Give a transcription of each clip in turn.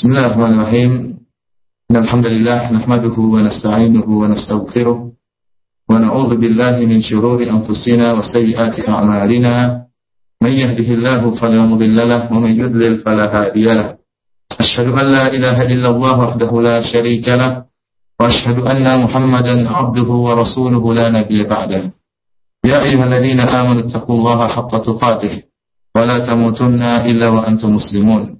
بسم الله الرحمن الرحيم. إن الحمد لله نحمده ونستعينه ونستغفره ونعوذ بالله من شرور أنفسنا وسيئات أعمالنا. من يهده الله فلا مضل له ومن يضلل فلا هادي له. أشهد أن لا إله إلا الله وحده لا شريك له وأشهد أن محمدا عبده ورسوله لا نبي بعده. يا أيها الذين آمنوا اتقوا الله حق تقاته ولا تموتن إلا وأنتم مسلمون.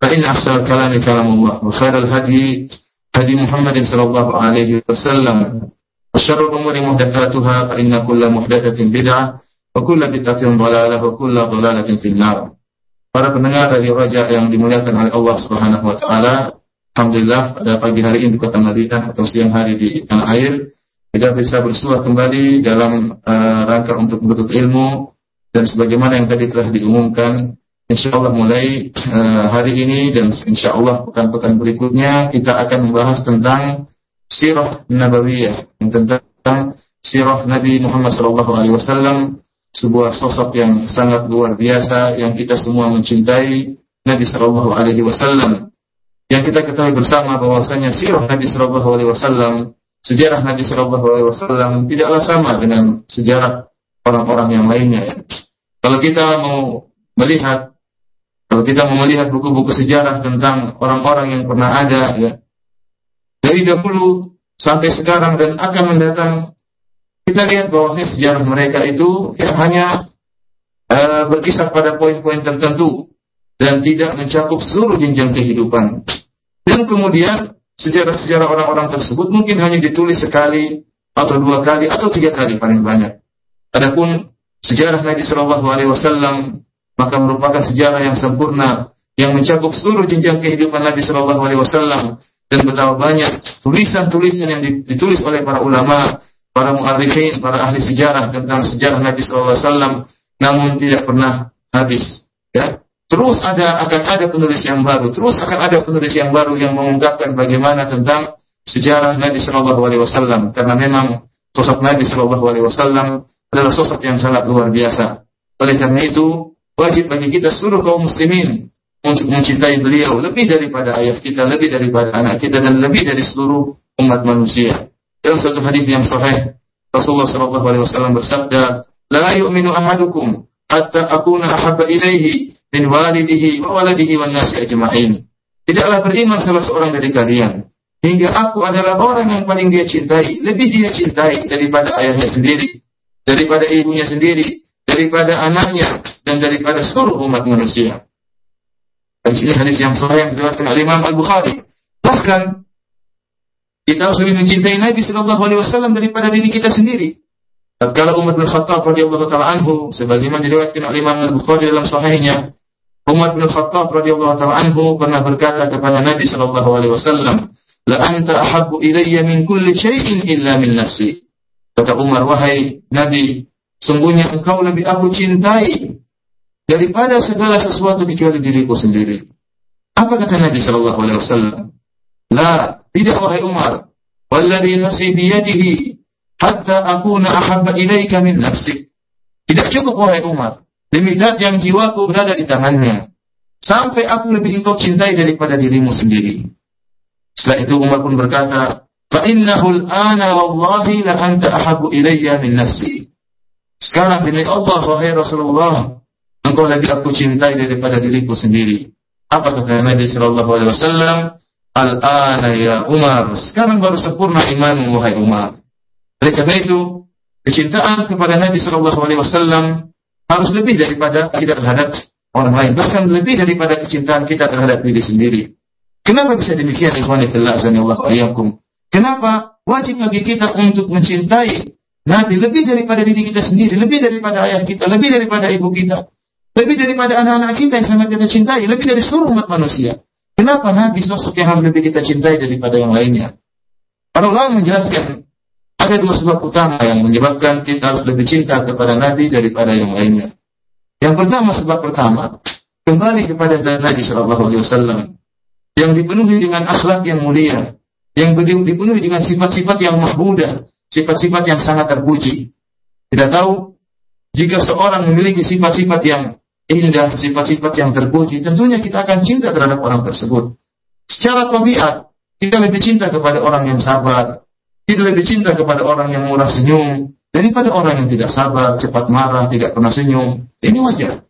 فإن أحسن الكلام كلام الله وخير الهدي هدي محمد صلى الله عليه وسلم وشر الأمور محدثاتها فإن كل محدثة بدعة وكل بدعة ضلالة وكل ضلالة في النار Para pendengar dari Raja yang dimuliakan oleh Allah Subhanahu wa taala, alhamdulillah pada pagi hari ini di kota Madinah atau siang hari di tanah air kita bisa bersua kembali dalam uh, rangka untuk menuntut ilmu dan sebagaimana yang tadi telah diumumkan Insya Allah mulai uh, hari ini dan insya Allah pekan-pekan berikutnya kita akan membahas tentang sirah nabawiyah tentang sirah Nabi Muhammad SAW sebuah sosok yang sangat luar biasa yang kita semua mencintai Nabi Shallallahu Alaihi Wasallam yang kita ketahui bersama bahwasanya sirah Nabi Shallallahu Alaihi Wasallam sejarah Nabi Shallallahu Alaihi Wasallam tidaklah sama dengan sejarah orang-orang yang lainnya. Ya. Kalau kita mau melihat kalau kita mau melihat buku-buku sejarah tentang orang-orang yang pernah ada ya dari dahulu sampai sekarang dan akan mendatang kita lihat bahwasanya sejarah mereka itu ya hanya uh, berkisar pada poin-poin tertentu dan tidak mencakup seluruh jenjang kehidupan. Dan kemudian sejarah-sejarah orang-orang tersebut mungkin hanya ditulis sekali atau dua kali atau tiga kali paling banyak. Adapun sejarah Nabi Shallallahu Alaihi Wasallam maka merupakan sejarah yang sempurna yang mencakup seluruh jenjang kehidupan Nabi Shallallahu Alaihi Wasallam dan betapa banyak tulisan-tulisan yang ditulis oleh para ulama para muarifin, para ahli sejarah tentang sejarah Nabi SAW, namun tidak pernah habis. Ya, terus ada akan ada penulis yang baru, terus akan ada penulis yang baru yang mengungkapkan bagaimana tentang sejarah Nabi Shallallahu Alaihi Wasallam, karena memang sosok Nabi Shallallahu Alaihi Wasallam adalah sosok yang sangat luar biasa. Oleh karena itu, wajib bagi kita seluruh kaum muslimin untuk mencintai beliau lebih daripada ayah kita, lebih daripada anak kita, dan lebih dari seluruh umat manusia. Dalam satu hadis yang sahih, Rasulullah sallallahu alaihi wasallam bersabda, "La yu'minu ahadukum hatta akuna ahabba ilaihi min walidihi wa waladihi wan nasi ajma'in." Tidaklah beriman salah seorang dari kalian hingga aku adalah orang yang paling dia cintai, lebih dia cintai daripada ayahnya sendiri, daripada ibunya sendiri, daripada anaknya dan daripada seluruh umat manusia. Dan ini hadis yang sahih yang diriwayatkan oleh Imam Al-Bukhari. Bahkan kita harus lebih mencintai Nabi Shallallahu Alaihi Wasallam daripada diri kita sendiri. Tatkala Umar bin Khattab radhiyallahu taala anhu, sebagaimana diriwayatkan oleh Imam Al Bukhari dalam sahihnya, Umar bin Khattab radhiyallahu taala anhu pernah berkata kepada Nabi Shallallahu Alaihi Wasallam, La anta ahabbu ilayya min kulli syai'in illa min nafsi. Kata Umar, wahai Nabi, sungguhnya engkau lebih aku cintai daripada segala sesuatu kecuali diriku sendiri. Apa kata Nabi Shallallahu Alaihi Wasallam? La, tidak wahai Umar. Walladhi nafsi biyadihi hatta akuna ahabba ilaika min nafsik. Tidak cukup wahai Umar. Demi zat yang jiwaku berada di tangannya. Sampai aku lebih engkau cintai daripada dirimu sendiri. Setelah itu Umar pun berkata, Fa'innahu al-ana wallahi la anta ahabu ilayya min Sekarang demi Allah, wahai Rasulullah, engkau lebih aku cintai daripada diriku sendiri. Apa kata Nabi Sallallahu Alaihi Wasallam? Al-ana ya Umar. Sekarang baru sempurna imanmu wahai Umar. Oleh karena itu, kecintaan kepada Nabi Shallallahu Alaihi Wasallam harus lebih daripada kita terhadap orang lain, bahkan lebih daripada kecintaan kita terhadap diri sendiri. Kenapa bisa demikian, ikhwani fillah Allah ayyakum? Kenapa wajib bagi kita untuk mencintai Nabi lebih daripada diri kita sendiri, lebih daripada ayah kita, lebih daripada ibu kita, lebih daripada anak-anak kita yang sangat kita cintai, lebih dari seluruh umat manusia. Kenapa Nabi sosok yang harus lebih kita cintai daripada yang lainnya? Para ulama menjelaskan ada dua sebab utama yang menyebabkan kita harus lebih cinta kepada Nabi daripada yang lainnya. Yang pertama sebab pertama kembali kepada Nabi Shallallahu Alaihi Wasallam yang dipenuhi dengan akhlak yang mulia, yang dipenuhi dengan sifat-sifat yang mahmudah, sifat-sifat yang sangat terpuji. Kita tahu jika seorang memiliki sifat-sifat yang indah, sifat-sifat yang terpuji, tentunya kita akan cinta terhadap orang tersebut. Secara tabiat, kita lebih cinta kepada orang yang sabar, kita lebih cinta kepada orang yang murah senyum, daripada orang yang tidak sabar, cepat marah, tidak pernah senyum. Ini wajar.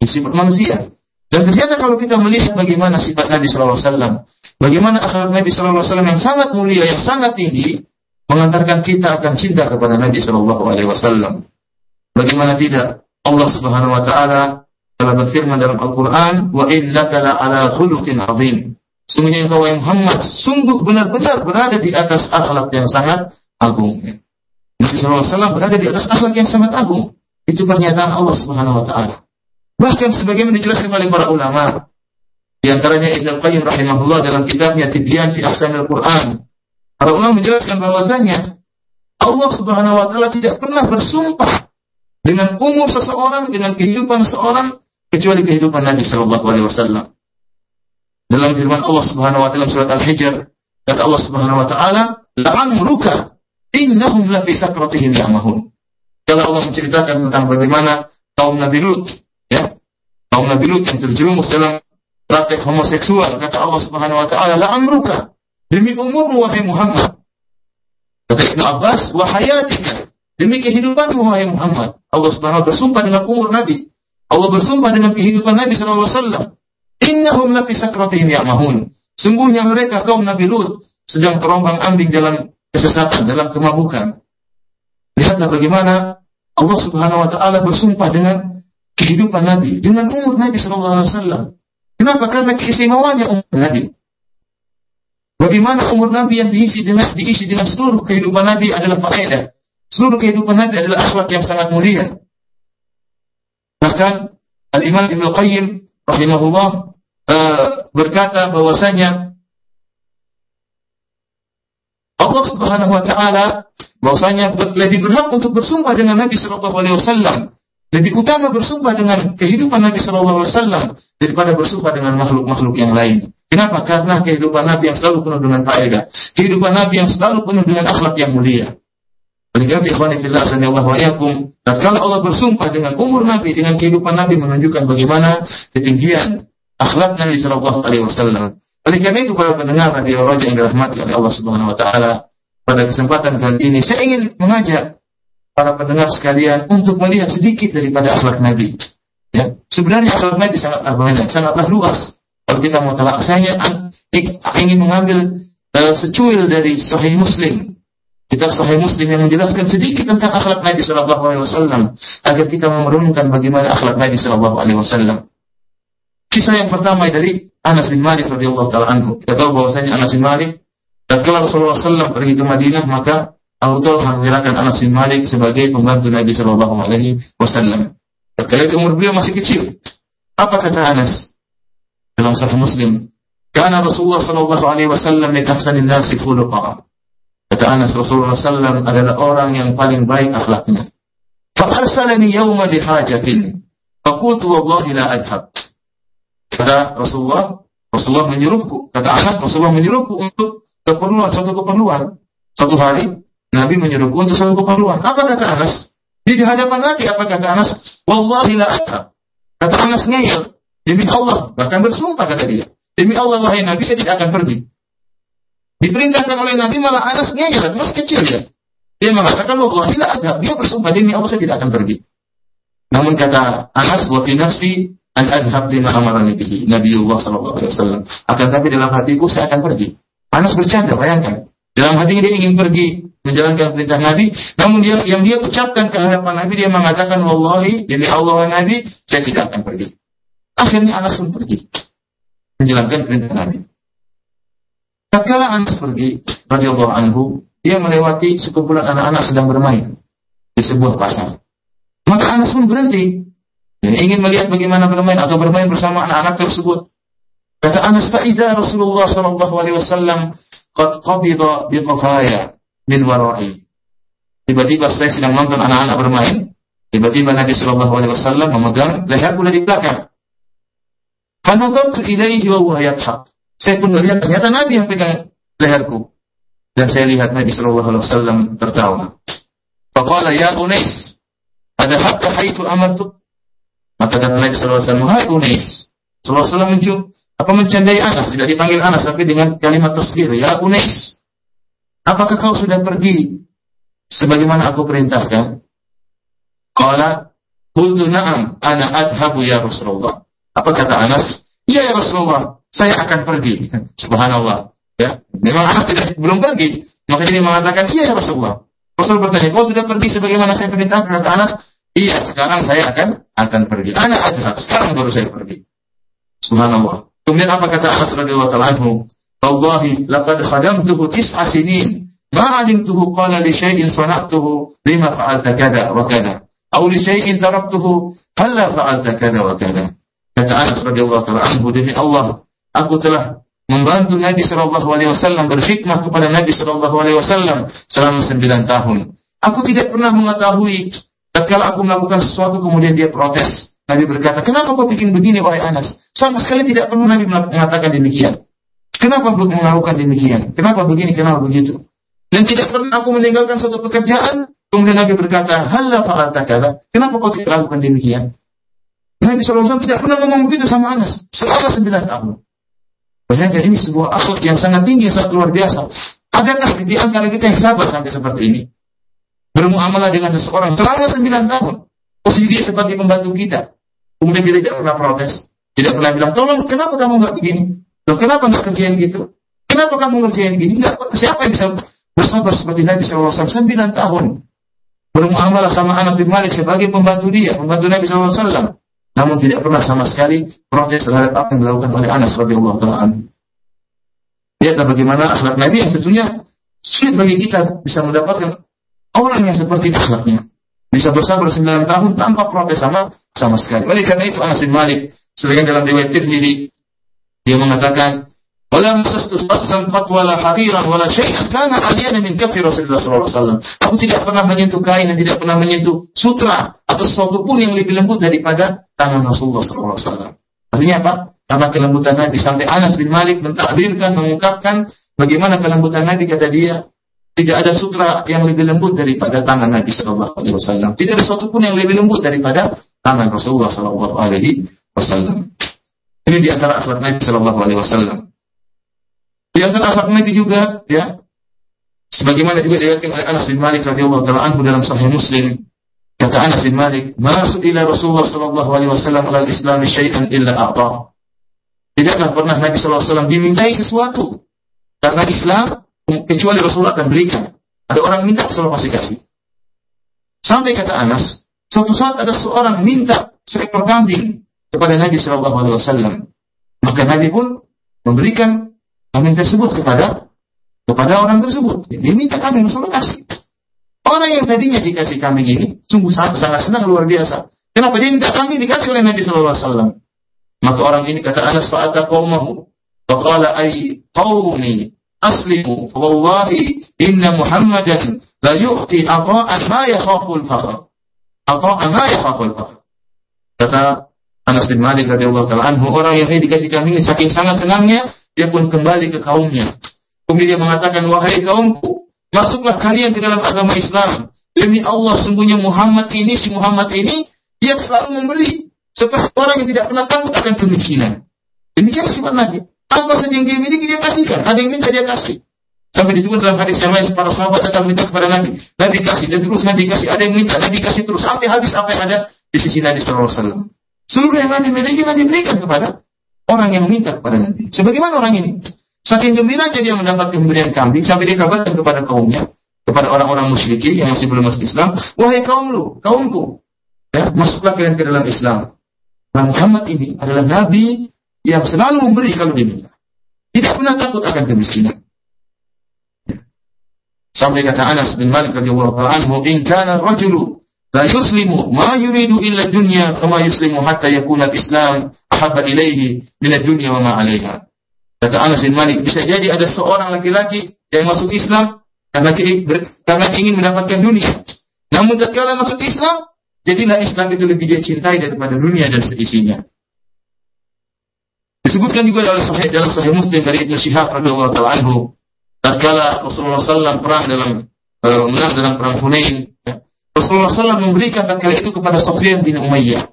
Ini sifat manusia. Dan ternyata kalau kita melihat bagaimana sifat Nabi Shallallahu Alaihi Wasallam, bagaimana akhlak Nabi Shallallahu Alaihi Wasallam yang sangat mulia, yang sangat tinggi, mengantarkan kita akan cinta kepada Nabi Shallallahu Alaihi Wasallam. Bagaimana tidak? Allah Subhanahu Wa Taala telah berfirman dalam Al-Quran, wa innaka la ala khuluqin azim. Sungguhnya engkau Muhammad sungguh benar-benar berada di atas akhlak yang sangat agung. Nabi Wasallam berada di atas akhlak yang sangat agung. Itu pernyataan Allah Subhanahu Wa Taala. Bahkan sebagaimana dijelaskan oleh para ulama, di antaranya Ibnu Qayyim rahimahullah dalam kitabnya Tibyan fi Ahsanil Quran. Para ulama menjelaskan bahwasanya Allah Subhanahu wa taala tidak pernah bersumpah dengan umur seseorang, dengan kehidupan seseorang kecuali kehidupan Nabi sallallahu alaihi wasallam. Dalam firman Allah Subhanahu wa taala surat Al-Hijr, kata Allah Subhanahu wa taala, "La'amruka innahum la fi sakratihim ya'mahun." Kalau Allah menceritakan tentang bagaimana kaum Nabi Lut kaum Nabi Lut yang terjerumus dalam praktek homoseksual. Kata Allah Subhanahu wa taala, "La amruka demi umurmu wahai Muhammad." Kata Ibnu Abbas, "Wa hayatika demi kehidupanmu wahai Muhammad." Allah Subhanahu bersumpah dengan umur Nabi. Allah bersumpah dengan kehidupan Nabi sallallahu wasallam. Innahum lafi sakratihim ya'mahun. Sungguhnya mereka kaum Nabi Lut sedang terombang-ambing dalam kesesatan, dalam kemabukan. Lihatlah bagaimana Allah Subhanahu wa taala bersumpah dengan kehidupan Nabi dengan umur Nabi Shallallahu Alaihi Wasallam. Kenapa? Karena keistimewaannya umur Nabi. Bagaimana umur Nabi yang diisi dengan diisi dengan seluruh kehidupan Nabi adalah faedah. Seluruh kehidupan Nabi adalah akhlak yang sangat mulia. Bahkan Al Imam Ibnu Qayyim rahimahullah uh, berkata bahwasanya Allah Subhanahu wa taala bahwasanya lebih berhak untuk bersumpah dengan Nabi sallallahu alaihi wasallam lebih utama bersumpah dengan kehidupan Nabi Shallallahu Alaihi Wasallam daripada bersumpah dengan makhluk-makhluk yang lain. Kenapa? Karena kehidupan Nabi yang selalu penuh dengan faedah, kehidupan Nabi yang selalu penuh dengan akhlak yang mulia. Oleh karena itu, ikhwan fillah Allah wa yakum, Allah bersumpah dengan umur Nabi, dengan kehidupan Nabi menunjukkan bagaimana ketinggian akhlak Nabi Shallallahu Alaihi Wasallam. Oleh karena itu, para pendengar radio Raja yang dirahmati oleh Allah Subhanahu Wa Taala, pada kesempatan kali ini saya ingin mengajak para pendengar sekalian untuk melihat sedikit daripada akhlak Nabi. Ya, sebenarnya akhlak Nabi sangat banyak, sangatlah luas. Kalau kita mau telah saya ingin mengambil uh, secuil dari Sahih Muslim. Kitab Sahih Muslim yang menjelaskan sedikit tentang akhlak Nabi Shallallahu Alaihi Wasallam agar kita memerunkan bagaimana akhlak Nabi Shallallahu Alaihi Wasallam. Kisah yang pertama dari Anas bin Malik radhiyallahu taala anhu. Kita tahu bahwasanya Anas bin Malik tatkala Rasulullah SAW pergi ke Madinah maka Abu Talha menyerahkan Anas bin Malik sebagai pembantu Nabi Shallallahu Alaihi Wasallam. Ketika itu umur beliau masih kecil. Apa kata Anas dalam Sahih Muslim? Karena Rasulullah Shallallahu Alaihi Wasallam min ahsanin nasi khuluqa. Kata Anas Rasulullah Sallam adalah orang yang paling baik akhlaknya. Fakharsalani yawma bihajatin. Fakultu wallahi la adhab. Kata Rasulullah, Rasulullah menyuruhku. Kata Anas, Rasulullah menyuruhku untuk keperluan, suatu keperluan. Satu hari, Nabi menyuruhku untuk satu keperluan. Apa kata Anas? Di hadapan Nabi apa kata Anas? Wallahi la Kata Anas ngeyel. Demi Allah. Bahkan bersumpah kata dia. Demi Allah wahai Nabi saya tidak akan pergi. Diperintahkan oleh Nabi malah Anas ngeyel. Masih kecil ya. Dia mengatakan wallahi la Dia bersumpah demi Allah saya tidak akan pergi. Namun kata Anas wa fi nafsi an adhab lima amarani bihi Nabiullah sallallahu alaihi. Akan tapi dalam hatiku saya akan pergi. Anas bercanda, bayangkan. Dalam hatinya dia ingin pergi menjalankan perintah Nabi, namun dia yang dia ucapkan ke hadapan Nabi dia mengatakan wallahi demi Allah Nabi saya tidak akan pergi. Akhirnya Anas pun pergi menjalankan perintah Nabi. Tatkala Anas pergi radhiyallahu anhu, dia melewati sekumpulan anak-anak sedang bermain di sebuah pasar. Maka Anas pun berhenti dan ingin melihat bagaimana bermain atau bermain bersama anak-anak tersebut. Kata Anas, "Fa'idza Rasulullah sallallahu alaihi wasallam qad qabida bi qafaya min wara'i." Tiba-tiba saya sedang nonton anak-anak bermain, tiba-tiba Nabi sallallahu alaihi wasallam memegang leherku dari belakang. Fanadhartu ilaihi wa huwa yadhhak. Saya pun melihat ternyata Nabi yang pegang leherku. Dan saya lihat Nabi sallallahu alaihi wasallam tertawa. Faqala ya Unais, ada hatta haitu amartuk? Maka kata Nabi sallallahu alaihi wasallam, "Hai Unais." Sallallahu alaihi wasallam apa mencandai Anas, tidak dipanggil Anas tapi dengan kalimat tasghir, ya Unais. Apakah kau sudah pergi sebagaimana aku perintahkan? Qala qultu na'am ana adhabu ya Rasulullah. Apa kata Anas? Iya ya Rasulullah, saya akan pergi. Subhanallah. Ya, memang Anas tidak belum pergi. Maka dia mengatakan, iya ya Rasulullah. Rasul bertanya, kau sudah pergi sebagaimana saya perintahkan? Kata Anas, iya sekarang saya akan akan pergi. Anak adhab, sekarang baru saya pergi. Subhanallah. Kemudian apa kata Anas radhiyallahu anhu? Wallahi laqad khadamtuhu tis'a sinin ma 'alimtuhu qala li syai'in sana'tuhu lima fa'alta kada wa kada aw li syai'in taraktuhu halla fa'alta kada wa kada. Kata Anas radhiyallahu taala anhu demi Allah aku telah membantu Nabi sallallahu alaihi wasallam berkhidmah kepada Nabi sallallahu alaihi wasallam selama sembilan tahun. Aku tidak pernah mengetahui tatkala aku melakukan sesuatu kemudian dia protes. Nabi berkata, kenapa kau bikin begini wahai Anas? Sama sekali tidak pernah Nabi mengatakan demikian. Kenapa melakukan demikian? Kenapa begini, kenapa begitu? Dan tidak pernah aku meninggalkan suatu pekerjaan. Kemudian Nabi berkata, Halla fa'alta. Kenapa kau tidak lakukan demikian? Nabi SAW tidak pernah ngomong begitu sama Anas. Selama sembilan tahun. Bayangkan ini sebuah akhlak yang sangat tinggi, sangat luar biasa. Adakah di antara kita yang sabar sampai seperti ini? Bermuamalah dengan seseorang selama sembilan tahun. Posisi dia sebagai pembantu kita. Kemudian dia tidak pernah protes. Tidak pernah bilang, tolong kenapa kamu nggak begini? Loh kenapa nggak kerjain gitu? Kenapa kamu ngerjain gini? Nggak, siapa yang bisa bersabar seperti Nabi SAW 9 tahun? Bermuamalah sama anak bin Malik sebagai pembantu dia, pembantu Nabi SAW. Namun tidak pernah sama sekali protes terhadap apa yang dilakukan oleh Anas radhiyallahu taala Lihatlah bagaimana akhlak Nabi yang tentunya sulit bagi kita bisa mendapatkan orang yang seperti akhlaknya. Bisa bersabar 9 tahun tanpa protes sama sama sekali. Oleh karena itu Anas bin Malik selain dalam riwayat Tirmidzi dia mengatakan wala masastu fassan qat wala hariran wala syai'an kana aliyana min kafi Rasulullah wasallam. Aku tidak pernah menyentuh kain dan tidak pernah menyentuh sutra atau sesuatu pun yang lebih lembut daripada tangan Rasulullah wasallam. Artinya apa? Karena kelembutan Nabi sampai Anas bin Malik mentakdirkan mengungkapkan bagaimana kelembutan Nabi kata dia tidak ada sutra yang lebih lembut daripada tangan Nabi Shallallahu Alaihi Wasallam. Tidak ada sesuatu pun yang lebih lembut daripada tangan Rasulullah Shallallahu Alaihi Wasallam. Ini di antara akhlak Nabi Shallallahu Alaihi Wasallam. Antara akhlak Nabi juga, ya, sebagaimana juga diriwayatkan oleh Anas bin Malik radhiyallahu taala anhu dalam Sahih Muslim. Kata Anas bin Malik, "Masuk ila Rasulullah sallallahu alaihi wasallam al Islam syai'an illa a'ta." Tidaklah pernah Nabi sallallahu alaihi wasallam dimintai sesuatu karena Islam kecuali Rasulullah akan berikan. Ada orang minta, Rasulullah masih kasih. Sampai kata Anas, suatu saat ada seorang minta seekor kambing kepada Nabi Shallallahu Alaihi Wasallam. Maka Nabi pun memberikan kambing tersebut kepada kepada orang tersebut. Dia minta kambing Rasulullah kasih. Orang yang tadinya dikasih kambing ini sungguh sangat, sangat senang luar biasa. Kenapa dia minta kambing dikasih oleh Nabi Shallallahu Alaihi Wasallam? Maka orang ini kata Anas fa'ata qawmahu. Faqala ay qawmi aslimu wallahi inna muhammadan la yu'ti ata'an ma yakhaful fakhr ata'an ma yakhaful fakhr kata Anas bin Malik radhiyallahu taala anhu orang yang dikasih kambing ini saking sangat senangnya dia pun kembali ke kaumnya kemudian dia mengatakan wahai kaumku masuklah kalian ke dalam agama Islam demi Allah sungguhnya Muhammad ini si Muhammad ini dia selalu memberi seperti orang yang tidak pernah takut akan kemiskinan demikian sifat Nabi apa saja yang dia miliki dia kasihkan. Ada yang minta dia kasih. Sampai disebut dalam hadis yang lain para sahabat datang minta kepada Nabi. Nabi kasih dan terus Nabi kasih. Ada yang minta Nabi kasih terus sampai habis apa yang ada di sisi Nabi Wasallam. Seluruh yang Nabi miliki Nabi berikan kepada orang yang minta kepada Nabi. Sebagaimana orang ini. Saking gembiranya dia mendapat pemberian kambing sampai dia kabarkan kepada kaumnya, kepada orang-orang musyrikin yang masih belum masuk Islam, wahai kaum lu, kaumku, ya, masuklah kalian ke dalam Islam. Nah Muhammad ini adalah Nabi yang selalu memberi kalau diminta. Tidak pernah takut akan kemiskinan. Sampai kata Anas bin Malik radhiyallahu anhu, "In kana rajulu la yuslimu ma yuridu illa dunya kama yuslimu hatta yakuna al-Islam ahabba ilaihi min ad-dunya wa ma 'alaiha. Kata Anas bin Malik, bisa jadi ada seorang laki-laki yang masuk Islam karena karena ingin mendapatkan dunia. Namun tatkala masuk Islam, jadilah Islam itu lebih dia cintai daripada dunia dan seisinya. Disebutkan juga dalam Sahih dalam Sahih Muslim dari Ibnu Syihab radhiyallahu taala anhu, tatkala Rasulullah SAW perang dalam uh, menang dalam perang Hunain, ya, Rasulullah SAW memberikan tatkala itu kepada Sufyan bin Umayyah.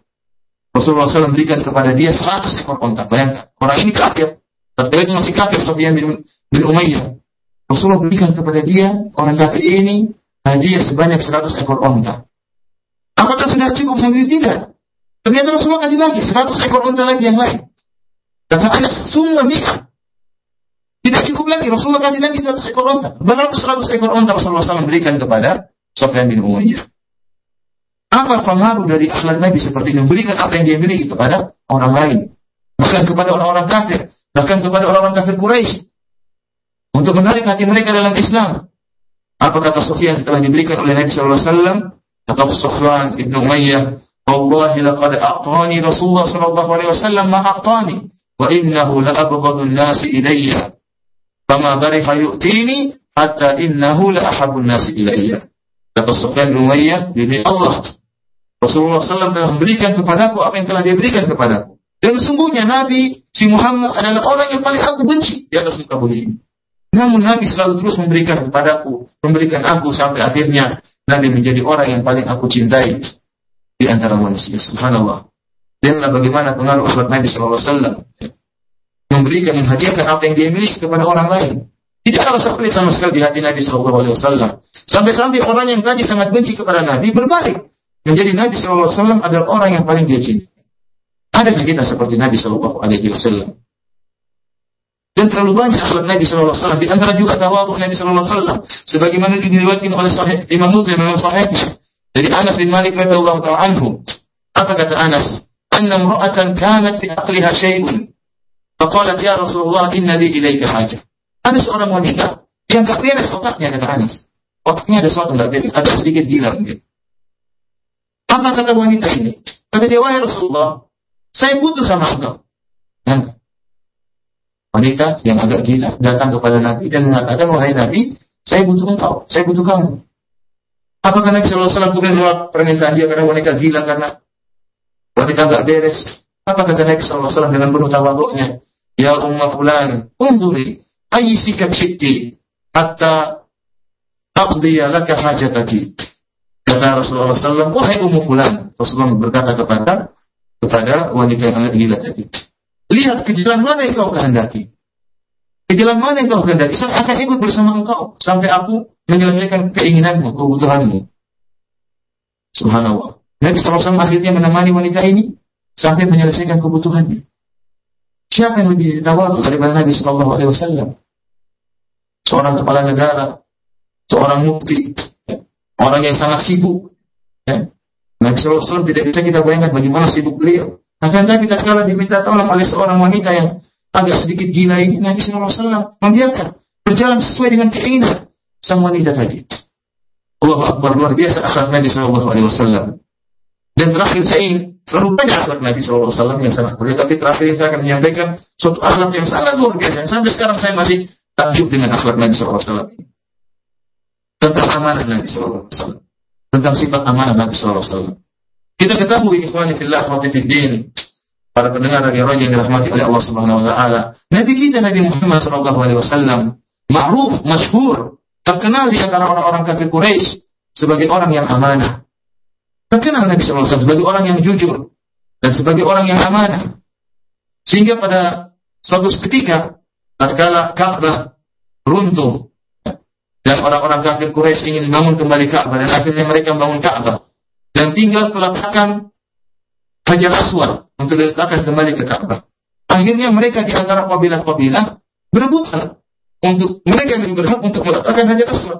Rasulullah SAW memberikan kepada dia 100 ekor onta. Bayangkan, orang ini kafir. Tatkala itu masih kafir Sufyan bin, bin Umayyah. Rasulullah berikan kepada dia, orang kafir ini, hadiah sebanyak 100 ekor onta. Apakah sudah cukup sampai tidak? Ternyata Rasulullah kasih lagi 100 ekor onta lagi yang lain. Kata Anas, semua bisa. Tidak cukup lagi, Rasulullah kasih lagi 100 ekor onta. Berapa 100 ekor onta Rasulullah SAW berikan kepada Sofyan bin Umayyah. Apa pengaruh dari akhlak Nabi seperti ini? Memberikan apa yang dia miliki kepada orang lain. Bahkan kepada orang-orang kafir. Bahkan kepada orang-orang kafir Quraisy untuk menarik hati mereka dalam Islam. Apa kata Sufyan setelah diberikan oleh Nabi wasallam? Kata Sufyan bin Umayyah, "Wallahi laqad a'tani Rasulullah sallallahu alaihi wasallam ma wa innahu la abghadhu an-nasi ilayya." Fama bariha yu'tini hatta innahu la ahabbu an-nasi ilayya. Kata Sufyan bin Umayyah, demi Allah, Rasulullah SAW telah memberikan kepadaku apa yang telah dia berikan kepadaku. Dan sesungguhnya Nabi si Muhammad adalah orang yang paling aku benci di atas muka bumi ini. Namun Nabi selalu terus memberikan kepadaku, memberikan aku sampai akhirnya Nabi menjadi orang yang paling aku cintai di antara manusia. Subhanallah. Dan bagaimana pengaruh akhlak Nabi SAW memberikan, menghadiahkan apa yang dia miliki kepada orang lain. Tidak ada rasa pelit sama sekali di hati Nabi SAW. Sampai-sampai orang yang tadi sangat benci kepada Nabi berbalik. Menjadi Nabi SAW adalah orang yang paling dia cintai. Ada kita seperti Nabi SAW. Dan terlalu banyak akhlak Nabi SAW. Di antara juga tawadhu Nabi SAW. Sebagaimana diriwayatkan oleh sahih, Imam Muslim dalam sahihnya. Dari Anas bin Malik radhiyallahu taala anhu. Apa kata Anas? Anna imra'atan kanat fi aqliha syai'un. Faqalat ya Rasulullah inna li ilaika hajah. Ada seorang wanita yang gak beres otaknya kata Anas. Otaknya ada sesuatu gak beres, ada sedikit gila mungkin. Apa kata wanita ini? Kata dia, wahai Rasulullah, saya butuh sama engkau. Yang wanita yang agak gila datang kepada Nabi dan mengatakan, wahai Nabi, saya butuh engkau, saya butuh kamu. Apakah Nabi Wasallam kemudian menolak permintaan dia karena wanita gila karena wanita agak beres? Apa kata Nabi Wasallam dengan penuh tawaduknya? Ya Umma Fulan, unduri, sikap syikti, hatta aqdiya laka hajataki. Kata Rasulullah SAW, wahai Ummu Fulan. Rasulullah berkata kepada kepada wanita yang gila tadi. Lihat ke jalan mana yang kau kehendaki. Ke jalan mana yang kau kehendaki. Saya akan ikut bersama engkau. Sampai aku menyelesaikan keinginanmu, kebutuhanmu. Subhanallah. Nabi SAW akhirnya menemani wanita ini sampai menyelesaikan kebutuhannya. Siapa yang lebih tawadu daripada Nabi Shallallahu Alaihi Wasallam? Seorang kepala negara, seorang mufti, orang yang sangat sibuk. Ya. Nabi SAW tidak bisa kita bayangkan bagaimana sibuk beliau. Akan tapi tatkala diminta tolong oleh seorang wanita yang agak sedikit gila ini, Nabi SAW membiarkan berjalan sesuai dengan keinginan sang wanita tadi. Allah Akbar luar biasa akhlak Nabi SAW. Dan terakhir saya ingin selalu banyak akhlak Nabi SAW yang sangat mulia, tapi terakhir saya akan menyampaikan suatu akhlak yang sangat luar biasa. Sampai sekarang saya masih takjub dengan akhlak Nabi SAW. Tentang amanah Nabi SAW. Tentang sifat amanah Nabi SAW. Kita ketahui ikhwani fillah wa fiddin para pendengar radio yang dirahmati oleh Allah Subhanahu wa taala. Nabi kita Nabi Muhammad sallallahu alaihi wasallam ma'ruf, masyhur, terkenal di antara orang-orang kafir Quraisy sebagai orang yang amanah. Terkenal Nabi wasallam sebagai orang yang jujur dan sebagai orang yang amanah. Sehingga pada suatu ketika tatkala Ka'bah runtuh dan orang-orang kafir Quraisy ingin membangun kembali Ka'bah dan akhirnya mereka membangun Ka'bah dan tinggal meletakkan Hajar Aswad untuk diletakkan kembali ke Ka'bah. Akhirnya mereka di antara kabilah-kabilah berebutan untuk mereka yang berhak untuk meletakkan Hajar Aswad.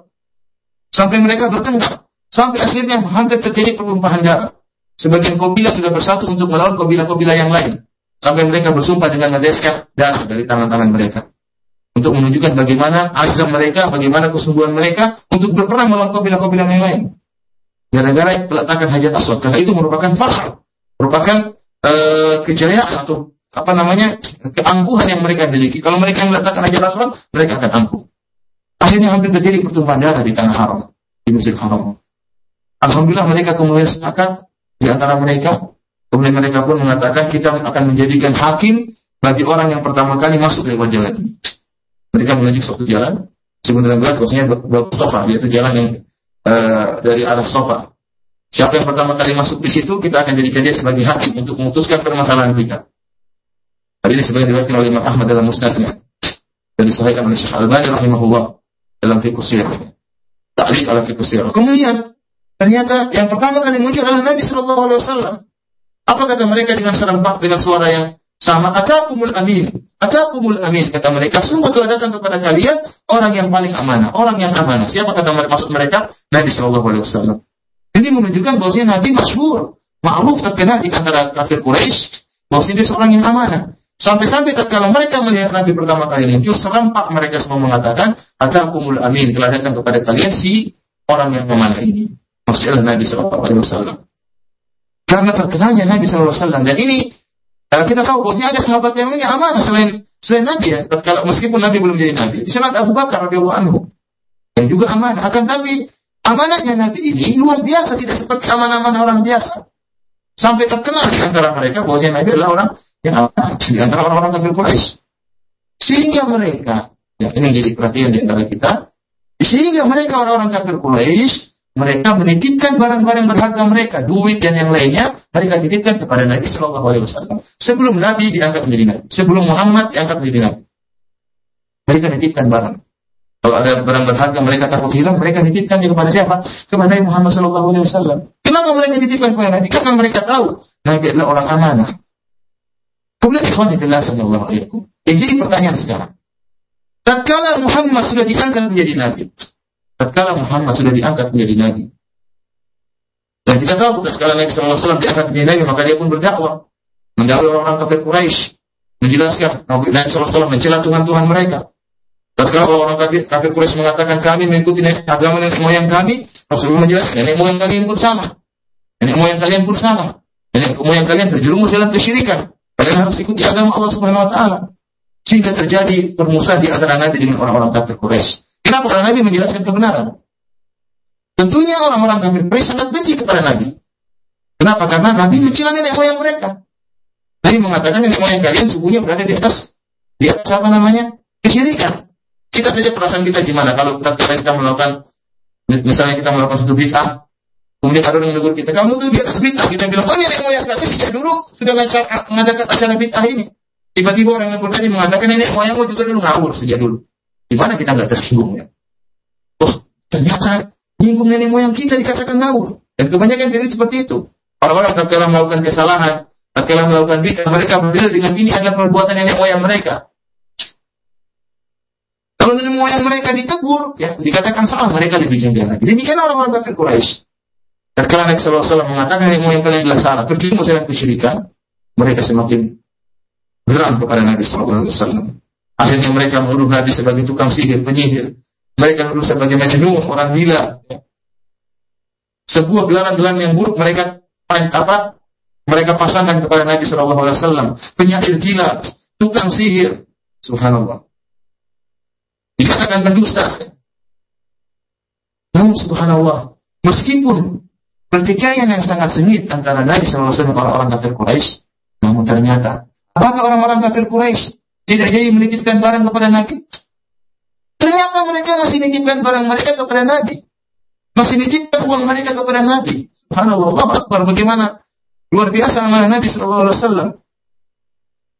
Sampai mereka bertengkar. Sampai akhirnya hampir terjadi pertumpahan darah. Sebagian kabilah sudah bersatu untuk melawan kabilah-kabilah yang lain. Sampai mereka bersumpah dengan meneteskan darah dari tangan-tangan mereka. Untuk menunjukkan bagaimana azam mereka, bagaimana kesungguhan mereka untuk berperang melawan kabilah-kabilah yang lain gara-gara peletakan hajat aswad karena itu merupakan fakhar merupakan uh, kejayaan atau apa namanya keangkuhan yang mereka miliki. Kalau mereka meletakkan aja Rasulullah, mereka akan angkuh. Akhirnya hampir terjadi pertumpahan darah di tanah haram, di Mesir Haram. Alhamdulillah mereka kemudian sepakat di antara mereka. Kemudian mereka pun mengatakan kita akan menjadikan hakim bagi orang yang pertama kali masuk lewat jalan. Mereka menuju suatu jalan, sebenarnya berat, maksudnya sofa, yaitu jalan yang uh, dari arah sofa. Siapa yang pertama kali masuk di situ, kita akan jadikan dia sebagai hakim untuk memutuskan permasalahan kita. Hari ini sebagai diriwayatkan oleh Imam Ahmad dalam musnadnya dan disahihkan oleh Syekh Al-Bani rahimahullah dalam fiqh sirah. Ta'liq ala fiqh sirah. Kemudian ternyata yang pertama kali muncul adalah Nabi Shallallahu alaihi wasallam. Apa kata mereka dengan serempak dengan suara yang sama atakumul amin. Atakumul amin kata mereka, sungguh telah datang kepada kalian orang yang paling amanah, orang yang amanah. Siapa kata mereka maksud mereka? Nabi Shallallahu alaihi wasallam. Ini menunjukkan bahwasanya Nabi masyhur, ma'ruf terkenal di antara kafir Quraisy, bahwasanya dia seorang yang amanah. Sampai-sampai tatkala mereka melihat Nabi pertama kali muncul, serempak mereka semua mengatakan, Atakumul amin, telah datang kepada kalian si orang yang amanah ini. Maksudnya Nabi wasallam. Karena terkenalnya Nabi wasallam dan ini Nah, kita tahu bahwa ada sahabat yang yang amanah selain selain Nabi ya. Kalau meskipun Nabi belum jadi Nabi, di sana Abu Bakar radhiyallahu anhu yang juga amanah. Akan tapi amanahnya Nabi ini luar biasa, tidak seperti amanah-amanah orang biasa. Sampai terkenal di antara mereka bahwa Nabi adalah orang yang amanah di antara orang-orang kafir Quraisy. Sehingga mereka, ya ini jadi perhatian di antara kita, sehingga mereka orang-orang kafir Quraisy mereka menitipkan barang-barang berharga mereka, duit dan yang lainnya, mereka titipkan kepada Nabi Shallallahu Alaihi Wasallam. Sebelum Nabi diangkat menjadi Nabi, sebelum Muhammad diangkat menjadi Nabi, mereka nitipkan barang. Kalau ada barang berharga mereka takut hilang, mereka nitipkan kepada siapa? Kepada Nabi Muhammad Shallallahu Alaihi Wasallam. Kenapa mereka titipkan kepada Nabi? Karena mereka tahu Nabi adalah orang amanah. Kemudian ikhwan Allah sallallahu alaihi Yang jadi pertanyaan sekarang. Tatkala Muhammad sudah diangkat menjadi Nabi, tatkala Muhammad sudah diangkat menjadi nabi. Dan kita tahu tatkala Nabi SAW diangkat menjadi nabi, maka dia pun berdakwah. Mendakwai orang-orang kafir Quraisy, menjelaskan Nabi SAW mencela Tuhan-Tuhan mereka. Tatkala orang kafir, kafir Quraisy mengatakan kami mengikuti agama nenek moyang kami, Rasulullah menjelaskan nenek moyang kalian pun sama. Nenek moyang kalian pun sama. Nenek moyang kalian terjerumus dalam kesyirikan. Kalian harus ikuti agama Allah Subhanahu wa taala. Sehingga terjadi permusuhan di antara Nabi dengan orang-orang kafir Quraisy. Kenapa? Karena Nabi menjelaskan kebenaran. Tentunya orang-orang kafir Quraisy sangat benci kepada Nabi. Kenapa? Karena Nabi mencela nenek moyang mereka. Nabi mengatakan nenek moyang kalian subuhnya berada di atas di atas apa namanya kesyirikan. Kita saja perasaan kita gimana kalau kita, kita melakukan misalnya kita melakukan satu bid'ah, kemudian ada orang menegur kita, kamu tuh di atas bid'ah, kita bilang, oh nenek moyang kalian sejak dulu sudah mengadakan acara bid'ah ini. Tiba-tiba orang yang tadi mengatakan nenek moyangmu juga dulu ngawur sejak dulu. Di mana kita nggak tersinggung ya? Oh, ternyata nyinggung nenek moyang kita dikatakan ngawur. Dan kebanyakan jadi seperti itu. Orang-orang tatkala melakukan kesalahan, tatkala melakukan bid'ah, mereka berdalil dengan ini adalah perbuatan nenek moyang mereka. Kalau nenek moyang mereka ditegur, ya dikatakan salah, mereka lebih jengkel lagi. Demikian orang-orang kafir Quraisy. Tatkala Nabi SAW mengatakan nenek moyang kalian adalah salah, terjerumus dalam kesyirikan, mereka semakin geram kepada Nabi SAW. Akhirnya mereka menuduh Nabi sebagai tukang sihir, penyihir. Mereka menuduh sebagai majnun, orang gila. Sebuah gelaran-gelaran yang buruk mereka apa? Mereka pasangkan kepada Nabi Shallallahu Alaihi Wasallam. Penyair gila, tukang sihir. Subhanallah. Dikatakan pendusta. Namun subhanallah, meskipun pertikaian yang sangat sengit antara Nabi SAW dan orang-orang kafir Quraisy, namun ternyata apakah orang-orang kafir Quraisy tidak jadi menitipkan barang kepada Nabi. Ternyata mereka masih menitipkan barang mereka kepada Nabi. Masih menitipkan uang mereka kepada Nabi. Subhanallah, Allah Akbar. Bagaimana luar biasa amanah Nabi Sallallahu Alaihi Wasallam.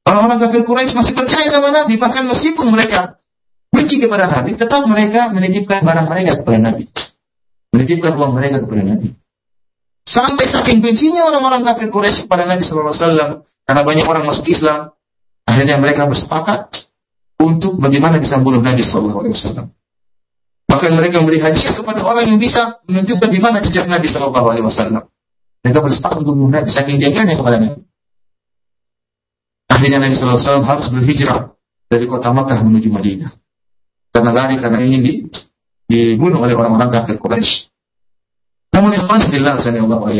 Orang-orang kafir Quraisy masih percaya sama Nabi, bahkan meskipun mereka benci kepada Nabi, tetap mereka menitipkan barang mereka kepada Nabi. Menitipkan uang mereka kepada Nabi. Sampai saking bencinya orang-orang kafir Quraisy kepada Nabi Sallallahu Alaihi Wasallam, karena banyak orang masuk Islam, Akhirnya mereka bersepakat untuk bagaimana bisa membunuh Nabi Sallallahu Alaihi Wasallam. Bahkan mereka memberi hadiah kepada orang yang bisa menunjukkan di mana jejak Nabi Sallallahu Alaihi Wasallam. Mereka bersepakat untuk membunuh Nabi saking jaganya kepada Nabi. Akhirnya Nabi Sallallahu Alaihi Wasallam harus berhijrah dari kota Makkah menuju Madinah. Karena lari karena ingin di, dibunuh oleh orang-orang kafir Quraisy. Namun yang mana billah Allah wa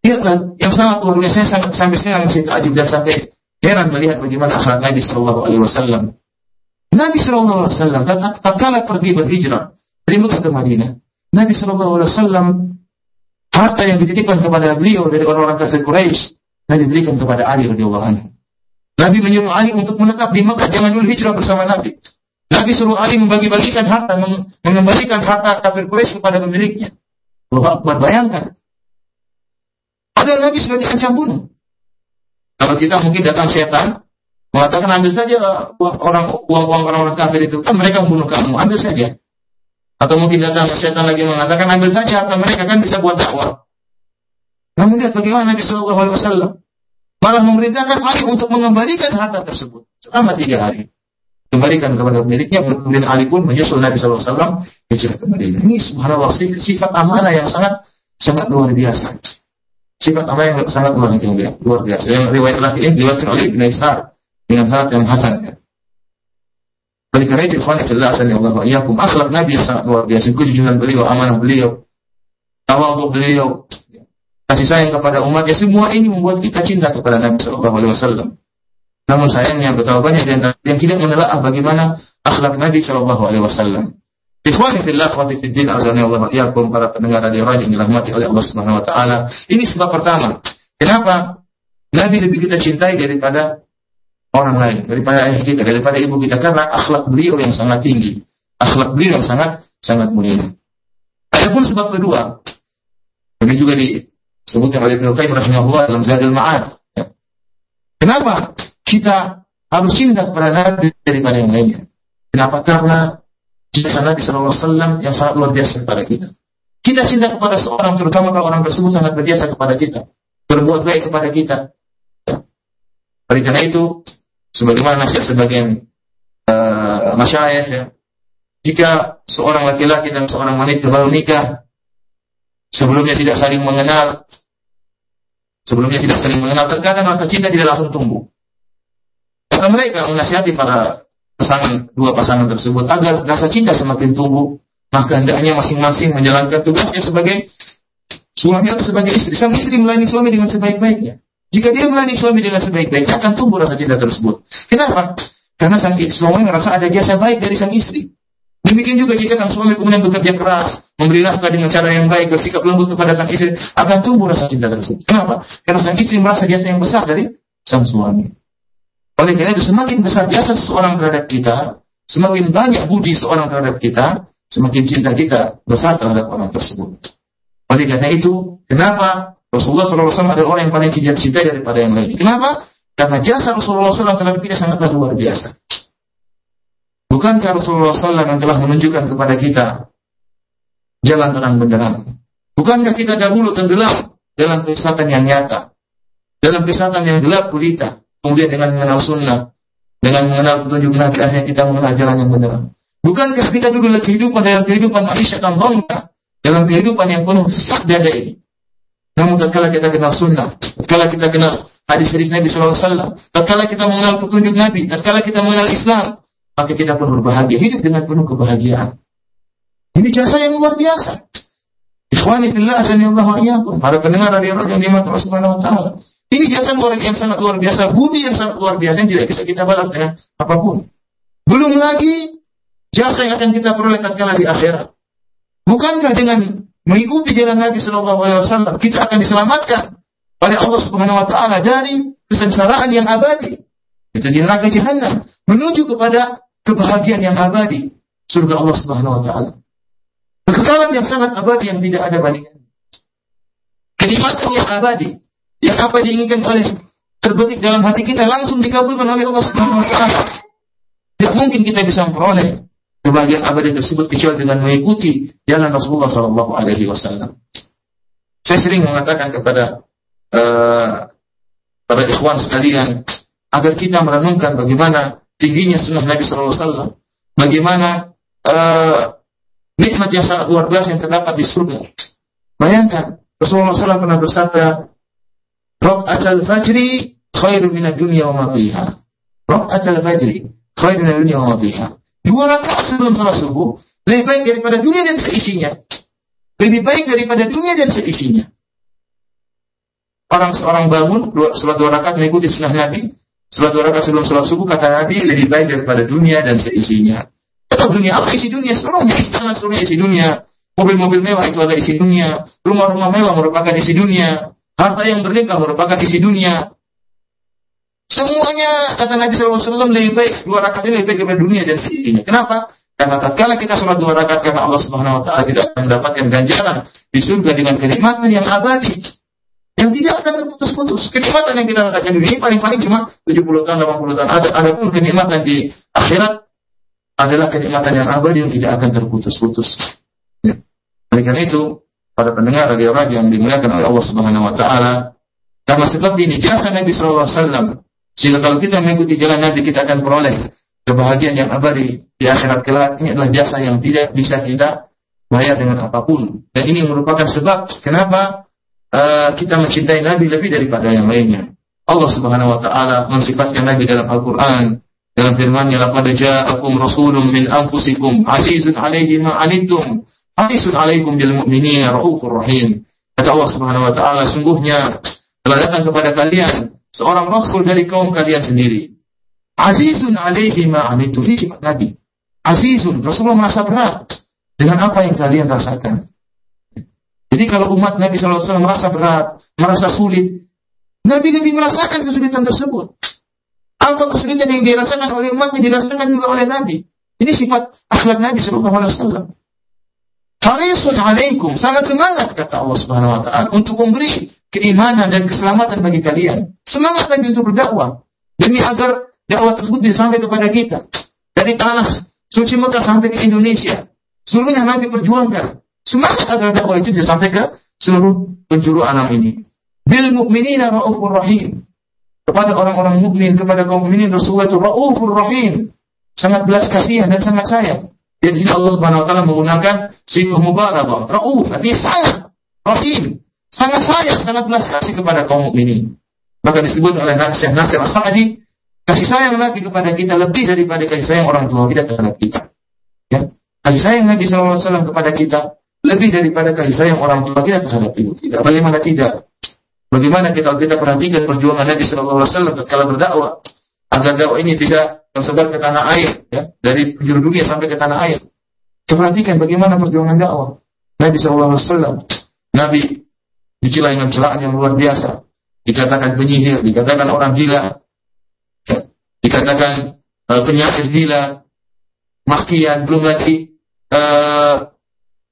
Lihatlah, yang sangat luar biasa sampai sekarang masih takjub dan sampai heran melihat bagaimana akhlak Nabi Shallallahu Alaihi Wasallam. Nabi Shallallahu Alaihi Wasallam tatkala pergi berhijrah dari Mekah ke Madinah, Nabi Shallallahu Alaihi Wasallam harta yang dititipkan kepada beliau dari orang-orang kafir Quraisy, Nabi berikan kepada Ali radhiyallahu anhu. Nabi menyuruh Ali untuk menetap di Mekah, jangan dulu hijrah bersama Nabi. Nabi suruh Ali membagi-bagikan harta, mengembalikan harta kafir Quraisy kepada pemiliknya. Allah Akbar, bayangkan. Padahal Nabi sudah diancam bunuh. Kalau kita mungkin datang setan, mengatakan ambil saja orang uang uang orang-orang kafir itu, kan mereka membunuh kamu, ambil saja. Atau mungkin datang setan lagi mengatakan ambil saja harta mereka kan bisa buat dakwah. Namun lihat bagaimana Nabi Shallallahu Alaihi Wasallam malah memerintahkan Ali untuk mengembalikan harta tersebut selama tiga hari kembalikan kepada pemiliknya kemudian Ali pun menyusul Nabi SAW hijrah ke Madinah ini subhanallah sifat amanah yang sangat sangat luar biasa sifat amanah yang sangat luar biasa luar biasa. Yang riwayat terakhir ini diriwayatkan oleh Ibn Ishar dengan sanad yang hasan. Ya. oleh karena itu ikhwan fillah Allah wa iyyakum. Akhlak Nabi yang sangat luar biasa. Kejujuran beliau amanah beliau tawadhu beliau kasih sayang kepada umatnya. Semua ini membuat kita cinta kepada Nabi Sallallahu Alaihi Wasallam. Namun sayangnya betapa banyak yang tidak menelaah bagaimana akhlak Nabi Shallallahu Alaihi Wasallam. Ikhwani fillah, akhwati fiddin, azani Allah iyakum para pendengar radio radio yang dirahmati oleh Allah Subhanahu Wa Taala. Ini sebab pertama. Kenapa Nabi lebih kita cintai daripada orang lain, daripada ayah kita, daripada ibu kita karena akhlak beliau yang sangat tinggi, akhlak beliau yang sangat sangat mulia. Adapun sebab kedua, ini juga disebutkan oleh Ibnu Qayyim rahimahullah dalam Zadul Ma'ad. Kenapa? kita harus cinta kepada Nabi daripada yang lainnya. Kenapa? Karena jasa Nabi SAW yang sangat luar biasa kepada kita. Kita cinta kepada seorang, terutama kalau orang tersebut sangat berjasa kepada kita, berbuat baik kepada kita. Oleh karena itu, sebagaimana nasihat sebagian uh, ya, jika seorang laki-laki dan seorang wanita baru nikah, sebelumnya tidak saling mengenal, sebelumnya tidak saling mengenal, terkadang rasa cinta tidak langsung tumbuh kata mereka menasihati para pasangan dua pasangan tersebut. Agar rasa cinta semakin tumbuh maka hendaknya masing-masing menjalankan tugasnya sebagai suami atau sebagai istri. Sang istri melayani suami dengan sebaik-baiknya. Jika dia melayani suami dengan sebaik-baiknya akan tumbuh rasa cinta tersebut. Kenapa? Karena sang suami merasa ada jasa baik dari sang istri. Demikian juga jika sang suami kemudian bekerja keras memberi nafkah dengan cara yang baik bersikap lembut kepada sang istri akan tumbuh rasa cinta tersebut. Kenapa? Karena sang istri merasa jasa yang besar dari sang suami oleh karena itu semakin besar jasa seorang terhadap kita, semakin banyak budi seorang terhadap kita, semakin cinta kita besar terhadap orang tersebut. Oleh karena itu, kenapa Rasulullah SAW adalah orang yang paling kita cintai daripada yang lain? Kenapa? Karena jasa Rasulullah SAW terhadap kita sangatlah luar biasa. Bukankah Rasulullah SAW yang telah menunjukkan kepada kita jalan terang benderang? Bukankah kita dahulu tenggelam dalam kesesatan yang nyata, dalam kesesatan yang gelap gulita, Kemudian dengan mengenal sunnah, dengan mengenal petunjuk Nabi, akhirnya kita mengenal jalan yang benar. Bukankah kita dulu kehidupan dalam kehidupan manusia yang bangga, dalam kehidupan yang penuh sesak dada ini. Namun tatkala kita kenal sunnah, tatkala kita kenal hadis-hadis Nabi SAW, tatkala kita mengenal petunjuk Nabi, tatkala kita mengenal Islam, maka kita pun berbahagia, hidup dengan penuh kebahagiaan. Ini jasa yang luar biasa. Ikhwani fillah asanillahu wa Para pendengar radio yang dimata Allah Subhanahu wa taala. Ini jasa luar yang sangat luar biasa, budi yang sangat luar biasa yang tidak bisa kita balas dengan apa pun. Belum lagi jasa yang akan kita peroleh tatkala di akhirat. Bukankah dengan mengikuti jalan Nabi Shallallahu Alaihi Wasallam kita akan diselamatkan oleh Allah Subhanahu Wa Taala dari kesengsaraan yang abadi, itu di neraka jahanam, menuju kepada kebahagiaan yang abadi, surga Allah Subhanahu Wa Taala. Kekekalan yang sangat abadi yang tidak ada bandingannya. Kenikmatan yang abadi yang apa diinginkan oleh terbetik dalam hati kita langsung dikabulkan oleh Allah Subhanahu wa taala. Tidak mungkin kita bisa memperoleh kebahagiaan abadi tersebut kecuali dengan mengikuti jalan Rasulullah Shallallahu alaihi wasallam. Saya sering mengatakan kepada uh, para ikhwan sekalian agar kita merenungkan bagaimana tingginya sunnah Nabi Shallallahu alaihi wasallam, bagaimana uh, nikmat yang sangat luar biasa yang terdapat di surga. Bayangkan Rasulullah SAW pernah bersabda, Rok'atul fajri khairu minad dunya wa ma fiha. Rok'atul fajri khairu minad dunya wa ma fiha. Dua rakaat sebelum salat subuh lebih baik daripada dunia dan seisinya. Lebih baik daripada dunia dan seisinya. Orang seorang bangun salat dua rakaat mengikuti sunnah Nabi, Sholat dua rakaat sebelum sholat subuh kata Nabi lebih baik daripada dunia dan seisinya. Atau dunia apa isi dunia? Seluruhnya istana seluruhnya isi dunia. Mobil-mobil mewah itu adalah isi dunia. Rumah-rumah mewah merupakan isi dunia. Harta yang berlimpah merupakan isi dunia. Semuanya kata Nabi SAW lebih baik dua rakaat ini lebih baik daripada dunia dan seisinya. Kenapa? Karena tatkala kita sholat dua rakaat karena Allah Subhanahu Wa Taala tidak akan mendapatkan ganjaran di surga dengan kenikmatan yang abadi yang tidak akan terputus-putus. Kenikmatan yang kita rasakan di dunia paling-paling cuma 70 tahun, 80 tahun. Ada, ada pun kenikmatan di akhirat adalah kenikmatan yang abadi yang tidak akan terputus-putus. Ya. Oleh karena itu, pada pendengar radio raja yang dimuliakan oleh Allah Subhanahu Wa Taala, karena sebab ini jasa Nabi Shallallahu Alaihi Wasallam, sehingga kalau kita mengikuti jalan Nabi kita akan peroleh kebahagiaan yang abadi di akhirat kelak. Ini adalah jasa yang tidak bisa kita bayar dengan apa pun. Dan ini merupakan sebab kenapa uh, kita mencintai Nabi lebih daripada yang lainnya. Allah Subhanahu wa taala mensifatkan Nabi dalam Al-Qur'an dalam firman-Nya laqad ja'akum rasulun min anfusikum azizun 'alaihi ma 'anittum harisun 'alaikum bil mu'minina raufur rahim. Kata Allah Subhanahu wa taala sungguhnya telah datang kepada kalian seorang rasul dari kaum kalian sendiri. Azizun 'alaihi ma 'anittum. Ini Nabi. Azizun, Rasulullah merasa berat dengan apa yang kalian rasakan. Jadi kalau umat Nabi SAW merasa berat, merasa sulit, Nabi lebih merasakan kesulitan tersebut. Apa kesulitan yang dirasakan oleh umatnya dirasakan juga oleh Nabi. Ini sifat akhlak Nabi SAW. Harisun alaikum, sangat semangat kata Allah Subhanahu wa taala untuk memberi keimanan dan keselamatan bagi kalian. Semangat lagi untuk berdakwah demi agar dakwah tersebut bisa sampai kepada kita. Dari tanah suci Mekah sampai ke Indonesia. Seluruhnya Nabi perjuangkan. Semangat agar dakwah itu bisa sampai ke seluruh penjuru alam ini. Bil mu'minina ra'ufur rahim. Kepada orang-orang mukmin, kepada kaum mukminin Rasulullah itu ra'ufur rahim. Sangat belas kasihan dan sangat sayang. Jadi sini Allah Subhanahu wa taala menggunakan sifat mubalaghah. Rauf artinya sangat rahim, sangat sayang, sangat belas kasih kepada kaum mukminin. Maka disebut oleh Syekh Nasir As-Sa'di, kasih sayang Nabi kepada kita lebih daripada kasih sayang orang tua kita terhadap kita. Ya. Kasih sayang Nabi SAW kepada kita lebih daripada kasih sayang orang tua kita terhadap ibu kita. Bagaimana tidak? Bagaimana kita kita perhatikan perjuangan Nabi Wasallam ketika berdakwah agar dakwah ini bisa tersebar ke tanah air, ya, dari penjuru dunia sampai ke tanah air. Perhatikan bagaimana perjuangan dakwah Nabi Wasallam. Nabi dicela dengan celaan yang luar biasa. Dikatakan penyihir, dikatakan orang gila, ya, dikatakan uh, penyakit gila, makian, belum lagi uh,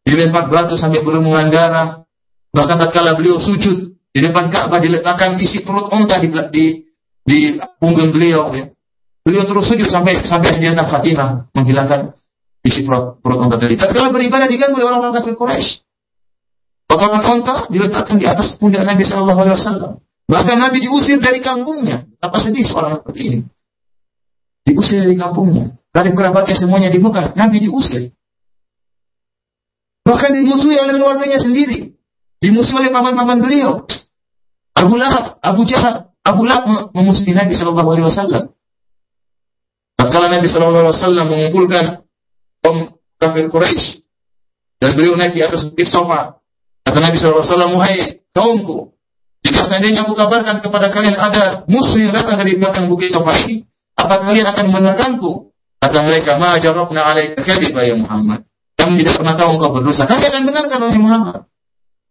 dilempar batu sampai berlumuran darah. Bahkan tatkala beliau sujud di depan Ka'bah diletakkan isi perut unta di, di di punggung beliau. Ya. Beliau terus sujud sampai sampai datang Fatimah menghilangkan isi perut, perut unta tadi. Tatkala beribadah diganggu oleh orang-orang kafir Quraisy. Potongan unta diletakkan di atas pundak Nabi Shallallahu Alaihi Wasallam. Bahkan Nabi diusir dari kampungnya. Apa sedih seorang seperti ini? Diusir dari kampungnya. Dari kerabatnya semuanya dibuka. Nabi diusir. Bahkan dimusuhi oleh keluarganya sendiri. Dimusuhi oleh paman-paman beliau. Abu Lahab, Abu Jahal, Abu Lahab memusuhi Nabi Shallallahu Alaihi Wasallam. Tatkala Nabi Shallallahu Alaihi Wasallam mengumpulkan kaum kafir Quraisy dan beliau naik di atas bukit sofa. Kata Nabi Shallallahu Alaihi Wasallam, Hai kaumku, jika seandainya aku kabarkan kepada kalian ada musuh yang datang dari belakang bukit sofa ini, apa kalian akan membenarkanku? Kata mereka, Ma jarabna alaika kadiba ya Muhammad. Kami tidak pernah tahu engkau berdosa. Kami akan benarkan oleh Muhammad.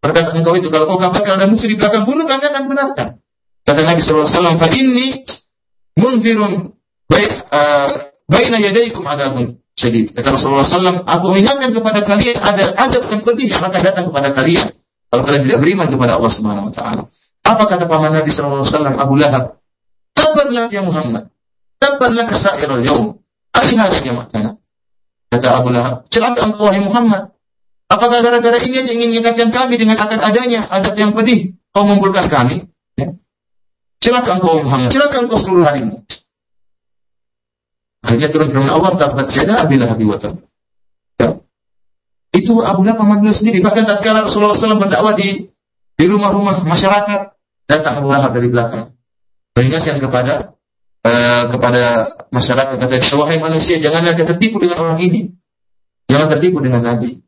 Berkata engkau itu, kalau kau katakan ada musuh di belakang bunuh, kami akan benarkan. Kata Nabi SAW, Fa inni munzirun baik uh, baina yadaikum adabun syadid. Kata Rasulullah SAW, aku ingatkan kepada kalian ada adab yang pedih yang akan datang kepada kalian kalau kalian tidak beriman kepada Allah Subhanahu Wa Taala. Apa kata paman Nabi SAW Abu Lahab? Tabarlah ya Muhammad. Tabarlah kasairul yaum. Akhirnya jamaah Kata Abu Lahab, celaka engkau wahai Muhammad. Apakah gara-gara ini aja ingin mengingatkan kami dengan akan adanya adab yang pedih? Kau mengumpulkan kami? Ya. Celaka engkau Muhammad. Celaka engkau seluruh harimu. Akhirnya turun firman Allah, Tabat jada abilah wa ya. Itu Abu Lahab beliau sendiri. Bahkan tatkala Rasulullah SAW berdakwah di di rumah-rumah masyarakat, datang Abu Lahab dari belakang. Mengingatkan kepada Eh, kepada masyarakat kata wahai manusia janganlah kalian tertipu dengan orang ini. Jangan tertipu dengan Nabi.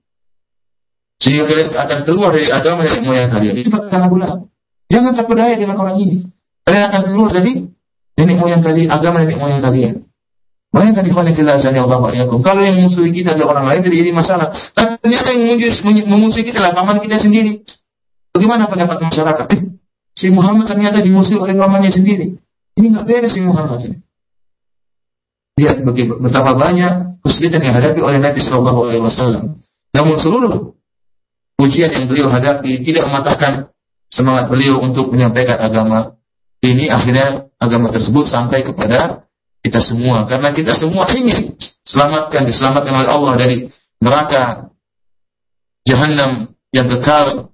Sehingga kalian akan keluar dari agama dari moyang kalian. Itu perkataan Abu Lahab. Jangan terpedaya dengan orang ini. Kalian akan keluar dari nenek moyang kalian, agama nenek moyang kalian. Makanya tadi khani fillah azani Allah wa Kalau yang musuhi kita adalah orang lain, jadi ini masalah. Tapi ternyata yang memusuhi kita adalah paman kita sendiri. Bagaimana pendapat masyarakat? Eh, si Muhammad ternyata dimusuhi oleh pamannya sendiri. Ini nggak beres si Muhammad. Lihat betapa banyak kesulitan yang hadapi oleh Nabi Shallallahu Alaihi Wasallam. Namun seluruh ujian yang beliau hadapi tidak mematahkan semangat beliau untuk menyampaikan agama ini akhirnya agama tersebut sampai kepada kita semua karena kita semua ingin selamatkan diselamatkan oleh Allah dari neraka jahanam yang kekal.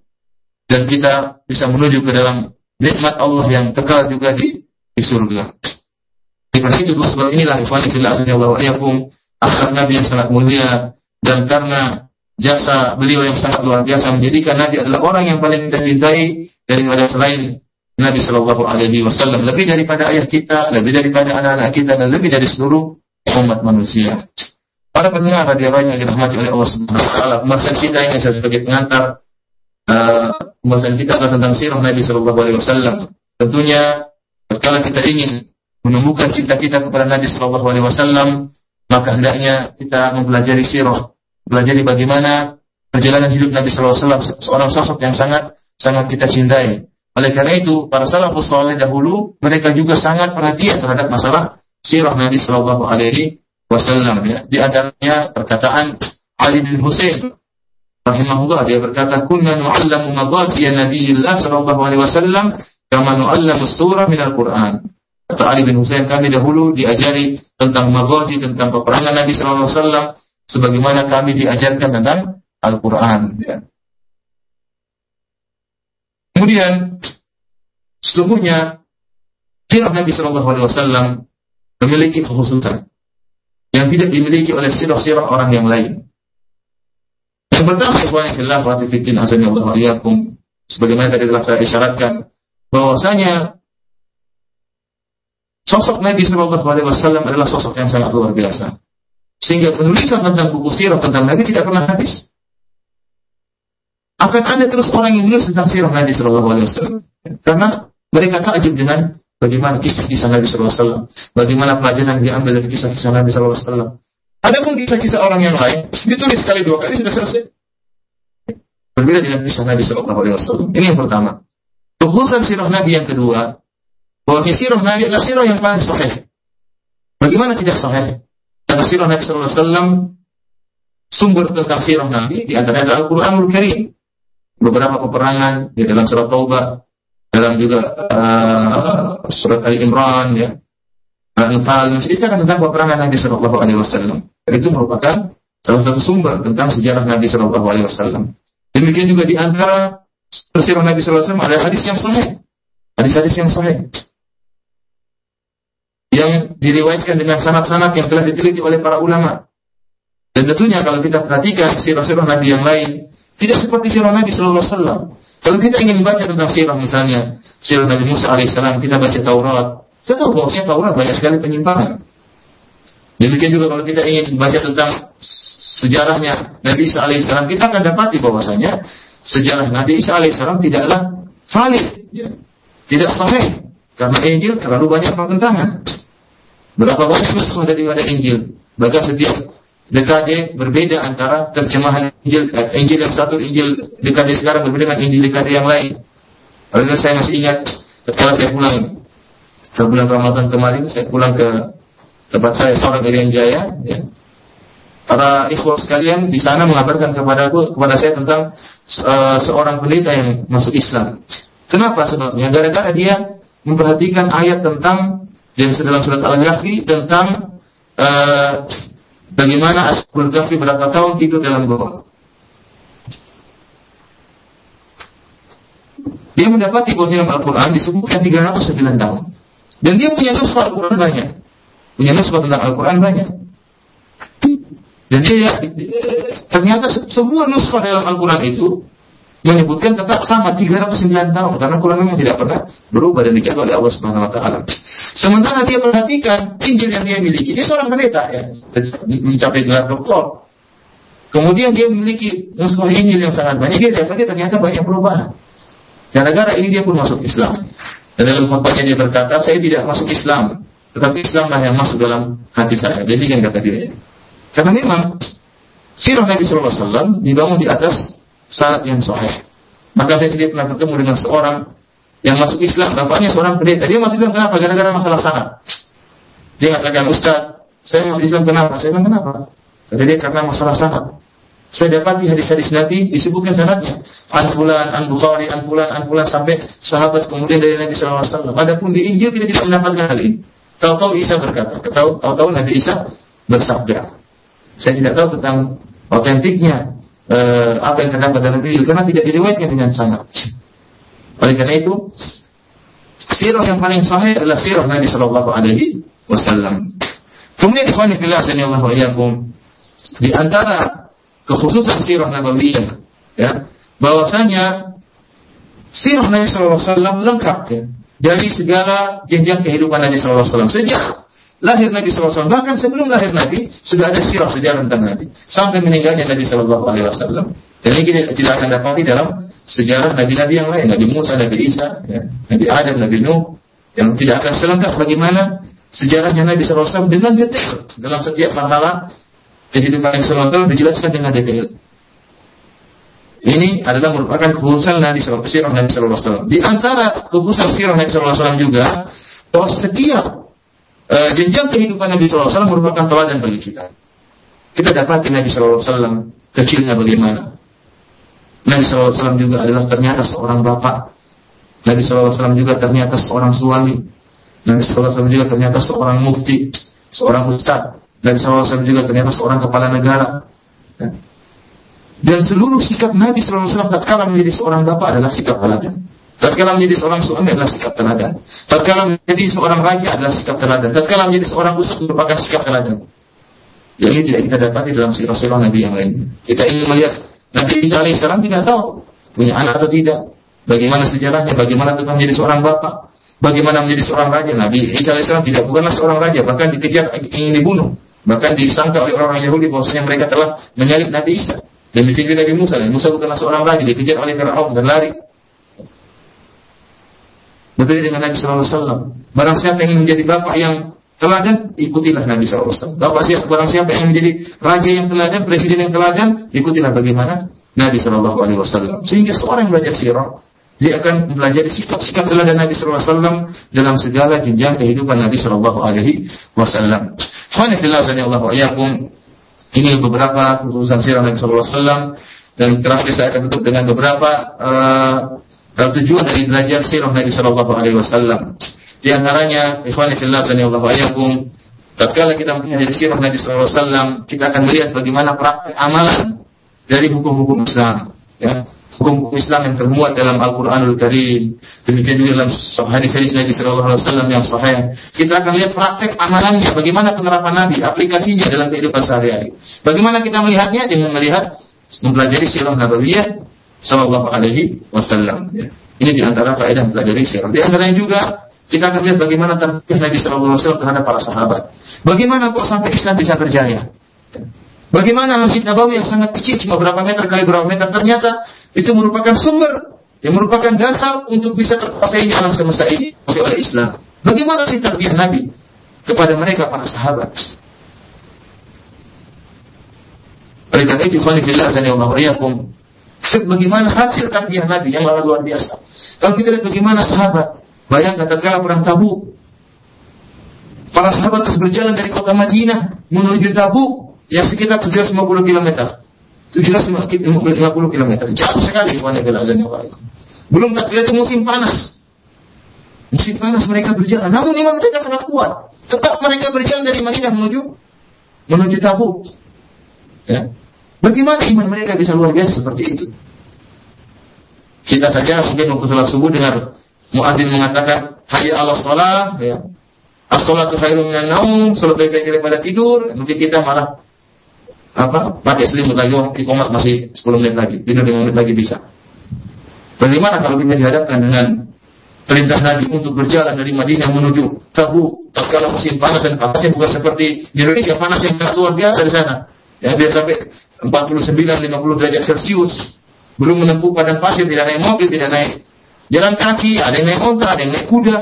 Dan kita bisa menuju ke dalam nikmat Allah yang kekal juga di di surga. Karena itu dua sebab inilah ikhwan fillah wa akhlak Nabi yang sangat mulia. Dan karena jasa beliau yang sangat luar biasa menjadikan Nabi adalah orang yang paling kita cintai daripada selain Nabi Shallallahu Alaihi Wasallam lebih daripada ayah kita, lebih daripada anak-anak kita dan lebih dari seluruh umat manusia. Para pendengar radio yang dirahmati oleh Allah Subhanahu Wa Taala, pembahasan kita ini sebagai pengantar uh, pembahasan kita adalah tentang sirah Nabi Shallallahu Alaihi Wasallam. Tentunya, kalau kita ingin menumbuhkan cinta kita kepada Nabi Shallallahu Alaihi Wasallam, maka hendaknya kita mempelajari sirah, pelajari bagaimana perjalanan hidup Nabi Shallallahu Alaihi Wasallam, seorang sosok yang sangat sangat kita cintai. Oleh karena itu, para salafus saleh dahulu mereka juga sangat perhatian terhadap masalah sirah Nabi Shallallahu Alaihi Wasallam. Ya. Di antaranya perkataan Ali bin Husain rahimahullah dia berkata kunna nu'allamu madati Nabiillah sallallahu alaihi wasallam kama nu'allamu surah minal Qur'an. Kata Ali bin Husain, kami dahulu diajari tentang maghazi, tentang peperangan Nabi Sallallahu Alaihi Wasallam, sebagaimana kami diajarkan tentang Al-Quran. Ya. Kemudian, sesungguhnya sirah Nabi Sallallahu Alaihi Wasallam memiliki kekhususan yang tidak dimiliki oleh sirah-sirah orang yang lain. Yang pertama, ikhwan fillah wa tifikin Allah sebagaimana tadi telah saya isyaratkan, bahwasanya Sosok Nabi Shallallahu Alaihi Wasallam adalah sosok yang sangat luar biasa. Sehingga penulisan tentang buku sirah tentang Nabi tidak pernah habis. Akan ada terus orang yang menulis tentang sirah Nabi Shallallahu Alaihi Wasallam. Karena mereka takjub dengan bagaimana kisah-kisah Nabi Shallallahu Alaihi Wasallam, bagaimana pelajaran yang diambil dari kisah-kisah Nabi Shallallahu Alaihi Wasallam. Ada pun kisah-kisah orang yang lain ditulis sekali dua kali sudah selesai. Berbeda dengan kisah Nabi Shallallahu Alaihi Wasallam. Ini yang pertama. Kekhususan sirah Nabi yang kedua bahwa sirah Nabi adalah sirah yang paling sahih. Bagaimana tidak sahih? Karena sirah Nabi Sallallahu Alaihi Wasallam sumber tentang sirah Nabi di antaranya adalah Al-Quranul Karim. Beberapa peperangan di dalam surat Taubah, dalam juga uh, surat Ali Imran, ya, Al-Anfal menceritakan tentang peperangan Nabi Sallallahu Alaihi Wasallam. Itu merupakan salah satu sumber tentang sejarah Nabi Sallallahu Alaihi Wasallam. Demikian juga di antara sirah Nabi Sallallahu Alaihi Wasallam ada hadis yang sahih, hadis-hadis yang sahih yang diriwayatkan dengan sanad-sanad yang telah diteliti oleh para ulama. Dan tentunya kalau kita perhatikan sirah-sirah Nabi yang lain, tidak seperti sirah Nabi Sallallahu Alaihi. Kalau kita ingin membaca tentang sirah misalnya, sirah Nabi Musa alaihissalam, kita baca Taurat. Kita tahu bahwasanya Taurat banyak sekali penyimpangan. Demikian juga kalau kita ingin membaca tentang sejarahnya Nabi Isa alaihissalam, kita akan dapati bahwasanya sejarah Nabi Isa alaihissalam tidaklah valid, tidak sahih karena Injil terlalu banyak pertentangan. Berapa banyak nuskah daripada Injil? Bahkan setiap dekade berbeda antara terjemahan Injil eh, Injil yang satu Injil dekade sekarang berbeda dengan Injil dekade yang lain. Lalu saya masih ingat ketika saya pulang setelah bulan Ramadan kemarin saya pulang ke tempat saya seorang Irian Jaya ya. Para ikhwah sekalian di sana mengabarkan kepada aku, kepada saya tentang uh, seorang pendeta yang masuk Islam. Kenapa sebabnya? Gara-gara dia memperhatikan ayat tentang yang dalam surat Al-Kahfi tentang uh, bagaimana Ashabul Kahfi berapa tahun tidur dalam gua. Dia mendapati bahwa Al-Quran disebutkan 309 tahun. Dan dia punya nuskah Al-Quran banyak. Punya nuskah tentang Al-Quran banyak. Dan dia ternyata semua nuskah dalam Al-Quran itu menyebutkan tetap sama 309 tahun karena Quran tidak pernah berubah dan dijaga oleh Allah Subhanahu wa taala. Sementara dia perhatikan Injil yang dia miliki, dia seorang pendeta ya, mencapai gelar doktor. Kemudian dia memiliki nuskah Injil yang sangat banyak, dia dapati ternyata banyak perubahan. Gara-gara ini dia pun masuk Islam. Dan dalam khutbahnya dia berkata, saya tidak masuk Islam, tetapi Islamlah yang masuk dalam hati saya. Demikian kata dia. Karena memang sirah Nabi Shallallahu Alaihi Wasallam dibangun di atas syarat yang sahih. Maka saya sendiri pernah bertemu dengan seorang yang masuk Islam, bapaknya seorang pendeta. Dia masuk Islam kenapa? Gara-gara masalah sanad. Dia mengatakan, Ustaz, saya masuk Islam kenapa? Saya bilang kenapa? Kata dia karena masalah sanad. Saya dapati hadis-hadis Nabi disebutkan sanadnya. An fulan, an Bukhari, an fulan, an fulan sampai sahabat kemudian dari Nabi SAW. Adapun di Injil kita tidak mendapatkan hal ini. Tahu-tahu Isa berkata, tahu-tahu Nabi Isa bersabda. Saya tidak tahu tentang otentiknya uh, apa yang terdapat dalam Injil karena tidak diriwayatkan dengan sanad. Oleh karena itu, sirah yang paling sahih adalah sirah Nabi Shallallahu Alaihi Wasallam. Kemudian ikhwan Allah wa di antara kekhususan sirah nabawiyah ya bahwasanya sirah Nabi sallallahu alaihi wasallam lengkap ya dari segala jenjang kehidupan Nabi sallallahu alaihi wasallam sejak lahir Nabi wasallam bahkan sebelum lahir Nabi sudah ada sirah sejarah tentang Nabi. Sampai meninggalnya Nabi wasallam. Dan ini kita tidak akan dapati dalam sejarah nabi-nabi yang lain. Nabi Musa, Nabi Isa, ya, Nabi Adam, Nabi Nuh yang tidak akan selengkap bagaimana sejarahnya Nabi SAW dengan detail. Dalam setiap marhalah kehidupan yang SAW dijelaskan dengan detail. Ini adalah merupakan kekhususan Nabi Sallallahu Alaihi Wasallam. Di antara kekhususan sirah Nabi Wasallam juga bahwa setiap uh, jenjang kehidupan Nabi Wasallam merupakan teladan bagi kita. Kita dapat Nabi Wasallam kecilnya bagaimana. Nabi Wasallam juga adalah ternyata seorang bapak. Nabi Wasallam juga ternyata seorang suami. Nabi Wasallam juga ternyata seorang mufti, seorang ustadz. Nabi SAW juga ternyata seorang kepala negara. Dan seluruh sikap Nabi SAW tatkala menjadi seorang bapak adalah sikap teladan. Tatkala menjadi seorang suami adalah sikap teladan. Tatkala menjadi seorang raja adalah sikap teladan. Tatkala menjadi seorang ustaz merupakan sikap teladan. Yang ini tidak kita dapati dalam sirah-sirah Nabi yang lain. Kita ingin melihat Nabi Isa alaihissalam tidak tahu punya anak atau tidak. Bagaimana sejarahnya, bagaimana tentang menjadi seorang bapak, bagaimana menjadi seorang raja. Nabi Isa alaihissalam tidak bukanlah seorang raja, bahkan dikejar ingin dibunuh. Bahkan disangka oleh orang-orang Yahudi bahwasanya mereka telah menyalib Nabi Isa. Demikian juga Nabi Musa. Nabi Musa bukanlah seorang raja, dikejar oleh Fir'aun dan lari. Berbeda dengan Nabi SAW. Barang siapa yang ingin menjadi bapak yang teladan, ikutilah Nabi SAW. Bapak siapa, barang siapa yang menjadi raja yang teladan, presiden yang teladan, ikutilah bagaimana Nabi SAW. Sehingga seorang yang belajar sirah, dia akan mempelajari sikap-sikap teladan Nabi Alaihi Wasallam dalam segala jenjang kehidupan Nabi Sallallahu Alaihi Wasallam. Ini beberapa khususan sirah Nabi Alaihi Wasallam dan terakhir saya akan tutup dengan beberapa uh, tujuan dari belajar sirah Nabi Sallallahu Alaihi Wasallam. Di antaranya, ikhwan fillah alaikum, tatkala kita mempelajari sirah Nabi Wasallam, kita akan melihat bagaimana praktek amalan dari hukum-hukum Islam. Ya, hukum Islam yang termuat dalam Al-Quranul Karim. Demikian juga dalam hadis-hadis Nabi Sallallahu Alaihi Wasallam yang sahih. Kita akan lihat praktek amalannya, bagaimana penerapan Nabi, aplikasinya dalam kehidupan sehari-hari. Bagaimana kita melihatnya dengan melihat mempelajari sirah Nabawiyah Sallallahu Alaihi Wasallam. Ya. Ini di antara faedah mempelajari sirah. Di antaranya juga kita akan lihat bagaimana tarbiyah Nabi Sallallahu Alaihi Wasallam terhadap para sahabat. Bagaimana kok sampai Islam bisa berjaya? Bagaimana Masjid Nabawi yang sangat kecil cuma berapa meter kali berapa meter ternyata itu merupakan sumber yang merupakan dasar untuk bisa terkuasai alam semesta ini oleh Islam. Bagaimana sih tarbiyah Nabi kepada mereka para sahabat? Oleh karena itu, Fanifillah Allah Bagaimana hasil tarbiyah Nabi yang luar biasa. Kalau kita lihat bagaimana sahabat, bayangkan tatkala perang Tabuk, para sahabat terus berjalan dari kota Madinah menuju Tabuk yang sekitar 750 km. 750 km. Jauh sekali Belum tak itu musim panas. Musim panas mereka berjalan. Namun iman mereka sangat kuat. Tetap mereka berjalan dari Madinah menuju menuju Tabuk. Ya. Bagaimana iman mereka bisa luar biasa seperti itu? Kita saja mungkin waktu sholat subuh dengar muadzin mengatakan hayya Allah sholat, ya. As-salatu khairun minan naum, salat lebih baik daripada tidur. Mungkin kita malah apa pakai selimut lagi di komat masih 10 menit lagi tidur 5 menit lagi bisa bagaimana kalau kita dihadapkan dengan perintah Nabi untuk berjalan dari Madinah menuju Tabuk tatkala musim panas dan panasnya bukan seperti di Indonesia panas yang sangat luar biasa di sana ya biar sampai 49 50 derajat Celcius belum menempuh padang pasir tidak naik mobil tidak naik jalan kaki, ada yang naik onta, ada yang naik kuda.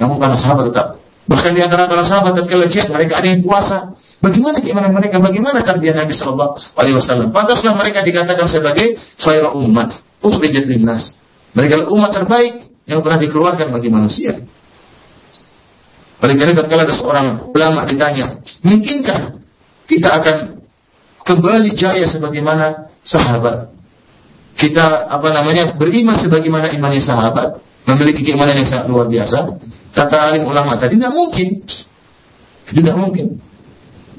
Namun para sahabat tetap. Bahkan di antara para sahabat ketika jihad mereka ada yang puasa. Bagaimana keimanan mereka? Bagaimana tarbiyah Nabi Shallallahu Alaihi Wasallam? Pantaslah mereka dikatakan sebagai khairul umat, ukhrijat linnas. Mereka umat terbaik yang pernah dikeluarkan bagi manusia. Karena tatkala ada seorang ulama ditanya, mungkinkah kita akan kembali jaya sebagaimana sahabat? Kita apa namanya beriman sebagaimana imannya sahabat, memiliki keimanan yang sangat luar biasa. Kata alim ulama tadi tidak mungkin, tidak mungkin.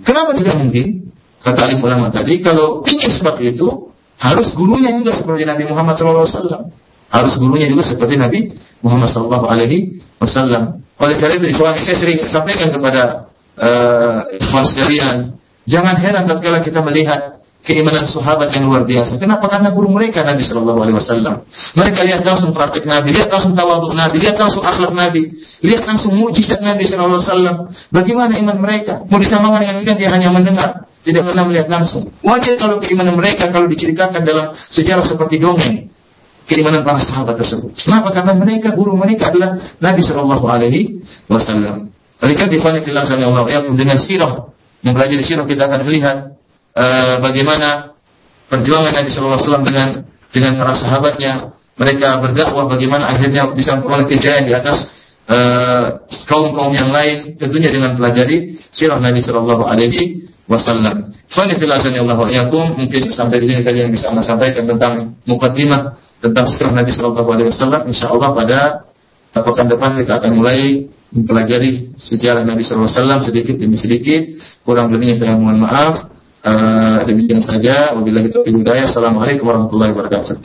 Kenapa tidak mungkin? Kata alim ulama tadi, kalau ingin seperti itu, harus gurunya juga seperti Nabi Muhammad SAW. Harus gurunya juga seperti Nabi Muhammad SAW. Oleh karena itu, saya sering sampaikan kepada uh, ikhwan sekalian, jangan heran tatkala kita melihat keimanan sahabat yang luar biasa. Kenapa? Karena guru mereka Nabi Shallallahu Alaihi Wasallam. Mereka lihat langsung praktik Nabi, lihat langsung tawaduk Nabi, lihat langsung akhlak Nabi, lihat langsung mujizat Nabi Shallallahu Alaihi Wasallam. Bagaimana iman mereka? Mau disamakan dengan kita dia hanya mendengar, tidak pernah melihat langsung. Wajar kalau keimanan mereka kalau diceritakan dalam sejarah seperti dongeng keimanan para sahabat tersebut. Kenapa? Karena mereka guru mereka adalah Nabi Shallallahu Alaihi Wasallam. Mereka dipanggil Allah yang dengan sirah mempelajari sirah kita akan melihat uh, bagaimana perjuangan Nabi Shallallahu Alaihi Wasallam dengan dengan para sahabatnya. Mereka berdakwah bagaimana akhirnya bisa memperoleh kejayaan di atas uh, kaum-kaum yang lain. Tentunya dengan pelajari sirah Nabi Shallallahu Alaihi Wasallam. Allah mungkin sampai di sini saja yang bisa anda sampaikan tentang mukadimah tentang sirah Nabi Shallallahu Alaihi Wasallam. Insya Allah pada pekan depan kita akan mulai mempelajari sejarah Nabi Wasallam sedikit demi sedikit. Kurang lebihnya saya mohon maaf. Uh, demikian saja. Wabillahi taufiq hidayah. Assalamualaikum warahmatullahi wabarakatuh.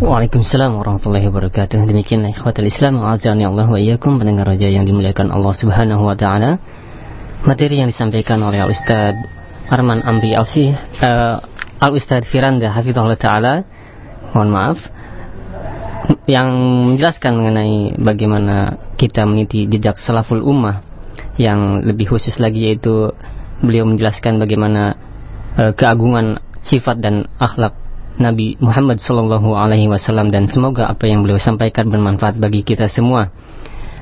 Waalaikumsalam warahmatullahi wabarakatuh. Demikian ikhwatul Islam azan ya Allah wa iyyakum pendengar raja yang dimuliakan Allah Subhanahu wa taala. Materi yang disampaikan oleh Ustaz Arman Amri Alsi uh, Al Ustaz Firanda hafizahullah taala mohon maaf yang menjelaskan mengenai bagaimana kita meniti jejak salaful ummah yang lebih khusus lagi yaitu beliau menjelaskan bagaimana uh, keagungan sifat dan akhlak Nabi Muhammad Sallallahu Alaihi Wasallam dan semoga apa yang beliau sampaikan bermanfaat bagi kita semua.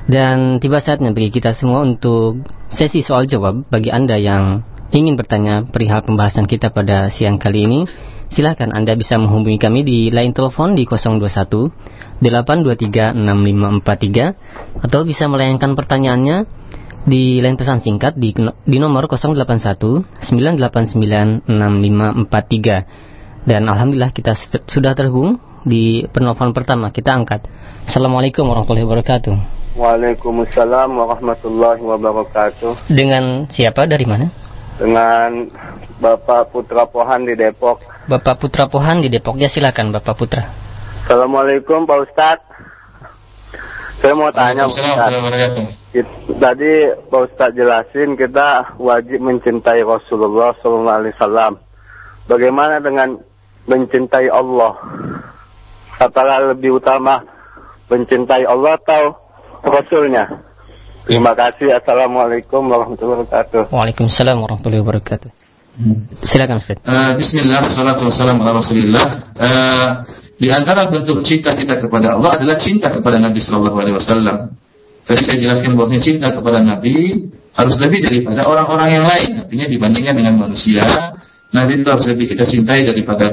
Dan tiba saatnya bagi kita semua untuk sesi soal jawab bagi anda yang ingin bertanya perihal pembahasan kita pada siang kali ini Silahkan Anda bisa menghubungi kami di line telepon di 021 823 6543 atau bisa melayangkan pertanyaannya di line pesan singkat di, di nomor 081 989 6543 dan alhamdulillah kita sudah terhubung di penelpon pertama kita angkat. Assalamualaikum warahmatullahi wabarakatuh. Waalaikumsalam warahmatullahi wabarakatuh. Dengan siapa dari mana? Dengan Bapak Putra Pohan di Depok. Bapak Putra Pohan di Depok. Ya silakan Bapak Putra. Assalamualaikum Pak Ustadz. Saya mau tanya Pak Ustadz. Tadi Pak Ustadz jelasin kita wajib mencintai Rasulullah SAW. Bagaimana dengan mencintai Allah? Apakah lebih utama mencintai Allah atau Rasulnya? Terima kasih. Assalamualaikum warahmatullahi wabarakatuh. Waalaikumsalam warahmatullahi wabarakatuh. Silakan Ustaz. Uh, Bismillah, wassalatu wassalamu ala Rasulillah. Uh, di antara bentuk cinta kita kepada Allah adalah cinta kepada Nabi Sallallahu Alaihi Wasallam. Tadi saya jelaskan bahwa cinta kepada Nabi harus lebih daripada orang-orang yang lain. Artinya dibandingkan dengan manusia, Nabi itu harus lebih kita cintai daripada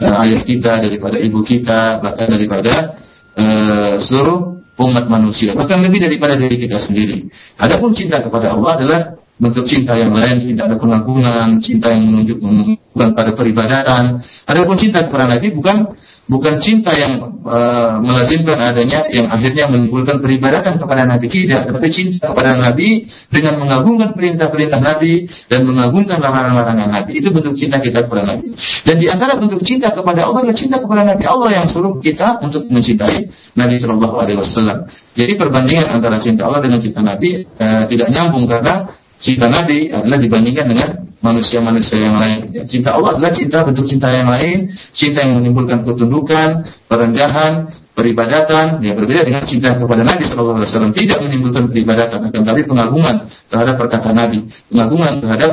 uh, ayah kita, daripada ibu kita, bahkan daripada uh, seluruh umat manusia, bahkan lebih daripada diri kita sendiri. Adapun cinta kepada Allah adalah bentuk cinta yang lain, cinta ada pengagungan, cinta yang menunjukkan pada peribadatan. Adapun cinta kepada Nabi bukan bukan cinta yang uh, melazimkan adanya yang akhirnya menimbulkan peribadatan kepada Nabi tidak, tapi cinta kepada Nabi dengan mengagungkan perintah-perintah Nabi dan mengagungkan larangan-larangan Nabi. Itu bentuk cinta kita kepada Nabi. Dan di antara bentuk cinta kepada Allah adalah cinta kepada Nabi Allah yang suruh kita untuk mencintai Nabi Shallallahu Alaihi Wasallam. Jadi perbandingan antara cinta Allah dengan cinta Nabi uh, tidak nyambung karena cinta Nabi adalah dibandingkan dengan manusia-manusia yang lain. Cinta Allah adalah cinta bentuk cinta yang lain, cinta yang menimbulkan ketundukan, perendahan, peribadatan, ya berbeda dengan cinta kepada Nabi Shallallahu Alaihi Wasallam tidak menimbulkan peribadatan, akan tapi pengagungan terhadap perkataan Nabi, pengagungan terhadap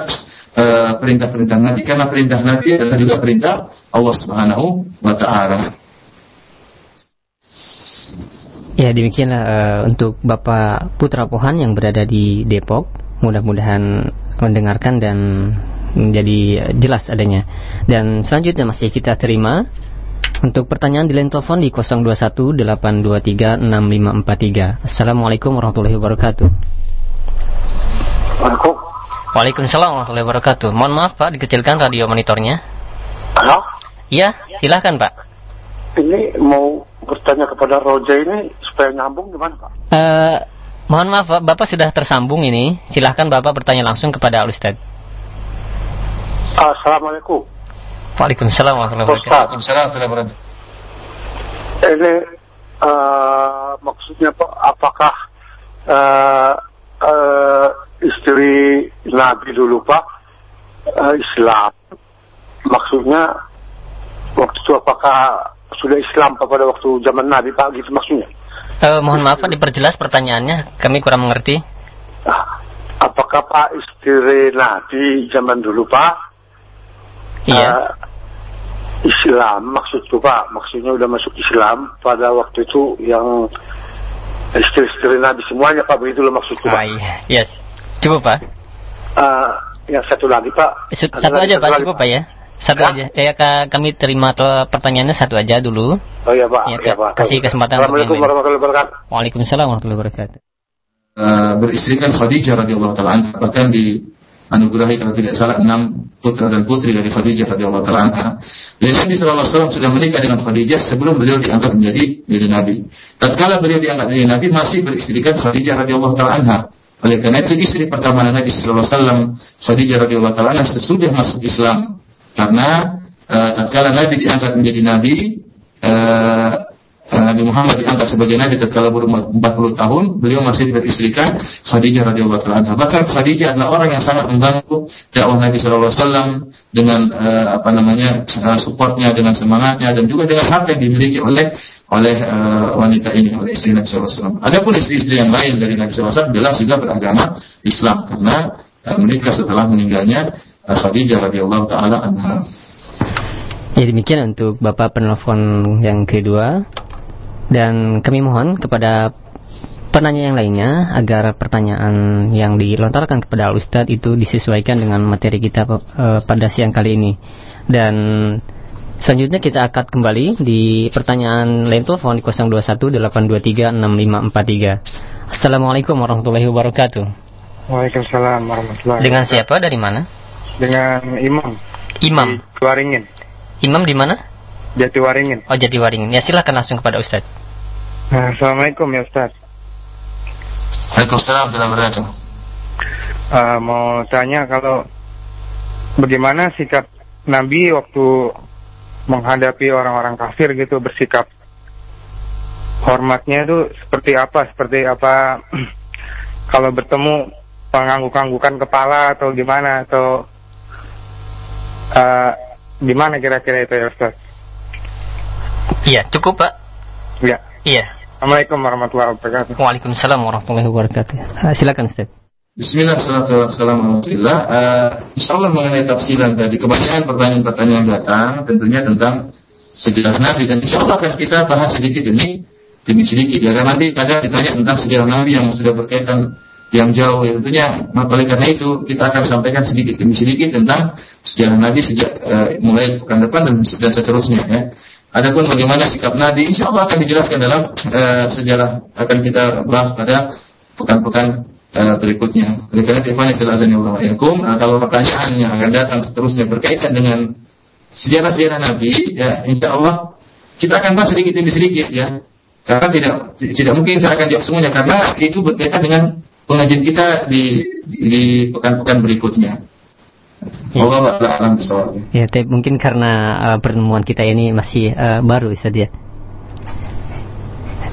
uh, perintah-perintah Nabi, karena perintah Nabi adalah juga perintah Allah Subhanahu Wa Taala. Ya demikianlah uh, untuk Bapak Putra Pohan yang berada di Depok. Mudah-mudahan mendengarkan dan menjadi jelas adanya. Dan selanjutnya masih kita terima untuk pertanyaan di line telepon di 0218236543. Assalamualaikum warahmatullahi wabarakatuh. Waalaikum. Waalaikumsalam warahmatullahi wabarakatuh. Mohon maaf Pak, dikecilkan radio monitornya. Halo? Iya, silahkan Pak. Ini mau bertanya kepada Roja ini supaya nyambung gimana Pak? Uh, mohon maaf Pak, Bapak sudah tersambung ini. Silahkan Bapak bertanya langsung kepada Ustaz. Assalamualaikum. Waalaikumsalam warahmatullahi wabarakatuh. Waalaikumsalam warahmatullahi wabarakatuh. Ini uh, maksudnya Pak, apakah uh, uh, istri Nabi dulu Pak uh, Islam? Maksudnya waktu itu apakah sudah Islam Pak pada waktu zaman Nabi Pak gitu maksudnya? Uh, mohon maaf Pak, diperjelas pertanyaannya. Kami kurang mengerti. Ah, apakah Pak istri Nabi zaman dulu Pak? Iya. Uh, Islam maksudku Pak, maksudnya udah masuk Islam pada waktu itu yang istri-istri Nabi semuanya Pak begitu loh maksudku Pak. Ah, iya. Yes. Cukup Pak. Uh, yang satu lagi Pak. Satu, lagi aja satu Pak, lagi, cukup Pak ya. Satu Hah? aja. Ya ka- kami terima pertanyaannya satu aja dulu. Oh iya Pak, Ya, iya Pak. kasih kesempatan Assalamualaikum warahmatullahi wabarakatuh. Waalaikumsalam warahmatullahi wabarakatuh. Uh, beristrikan Khadijah radhiyallahu taala bahkan dianugerahi kalau tidak salah enam putra dan putri dari Khadijah radhiyallahu taala anha. Dan Nabi sallallahu alaihi wasallam sudah menikah dengan Khadijah sebelum beliau diangkat menjadi menjadi nabi. Tatkala beliau diangkat menjadi nabi masih beristrikan Khadijah radhiyallahu taala anha. Oleh karena itu istri pertama Nabi sallallahu alaihi wasallam Khadijah radhiyallahu taala anha sesudah masuk Islam. Karena uh, tatkala Nabi diangkat menjadi nabi uh, Nabi Muhammad diangkat sebagai nabi tatkala berumur 40 tahun, beliau masih beristrikan Khadijah radhiyallahu anha. Bahkan Khadijah adalah orang yang sangat membantu dakwah Nabi sallallahu alaihi wasallam dengan eh, apa namanya eh, supportnya dengan semangatnya dan juga dengan harta yang dimiliki oleh oleh eh, wanita ini oleh istri Nabi sallallahu alaihi wasallam. Adapun istri-istri yang lain dari Nabi sallallahu alaihi wasallam jelas juga beragama Islam karena eh, menikah setelah meninggalnya eh, Khadijah radhiyallahu taala anha. Ya demikian untuk Bapak penelpon yang kedua dan kami mohon kepada penanya yang lainnya agar pertanyaan yang dilontarkan kepada Al Ustadz itu disesuaikan dengan materi kita eh, pada siang kali ini. Dan selanjutnya kita akan kembali di pertanyaan lain telepon di 0218236543. Assalamualaikum warahmatullahi wabarakatuh. Waalaikumsalam warahmatullahi Dengan siapa dari mana? Dengan Imam. Imam. Di Waringin. Imam di mana? Jati Waringin. Oh Jatiwaringin. Ya silakan langsung kepada Ustadz. Nah, Assalamualaikum ya Ustaz. Waalaikumsalam warahmatullahi wabarakatuh. Eh, mau tanya kalau bagaimana sikap Nabi waktu menghadapi orang-orang kafir gitu bersikap hormatnya itu seperti apa? Seperti apa kalau bertemu pengangguk-anggukan kepala atau gimana atau eh, gimana kira-kira itu ya Ustaz? Iya cukup Pak. Ya. Iya. Assalamualaikum warahmatullahi wabarakatuh. Waalaikumsalam warahmatullahi wabarakatuh. Ah, silakan Ustaz. Bismillah, alhamdulillah. Uh, insya Allah mengenai tafsiran tadi, kebanyakan pertanyaan-pertanyaan datang tentunya tentang sejarah Nabi dan insya Allah akan kita bahas sedikit demi demi sedikit ya karena nanti kadang ditanya tentang sejarah Nabi yang sudah berkaitan yang jauh ya tentunya maka oleh karena itu kita akan sampaikan sedikit demi sedikit tentang sejarah Nabi sejak uh, mulai pekan depan dan, dan seterusnya ya. Adapun bagaimana sikap Nabi, insya Allah akan dijelaskan dalam uh, sejarah akan kita bahas pada pekan-pekan uh, berikutnya. Oleh karena itu, iyyakum, uh, kalau pertanyaan yang akan datang seterusnya berkaitan dengan sejarah-sejarah Nabi, ya insya Allah kita akan bahas sedikit demi sedikit ya. Karena tidak tidak mungkin saya akan jawab semuanya karena itu berkaitan dengan pengajian kita di di, pekan-pekan berikutnya. Ya. Allah a'lam bishawab. Ya, tapi mungkin karena uh, pertemuan kita ini masih uh, baru Ustaz ya.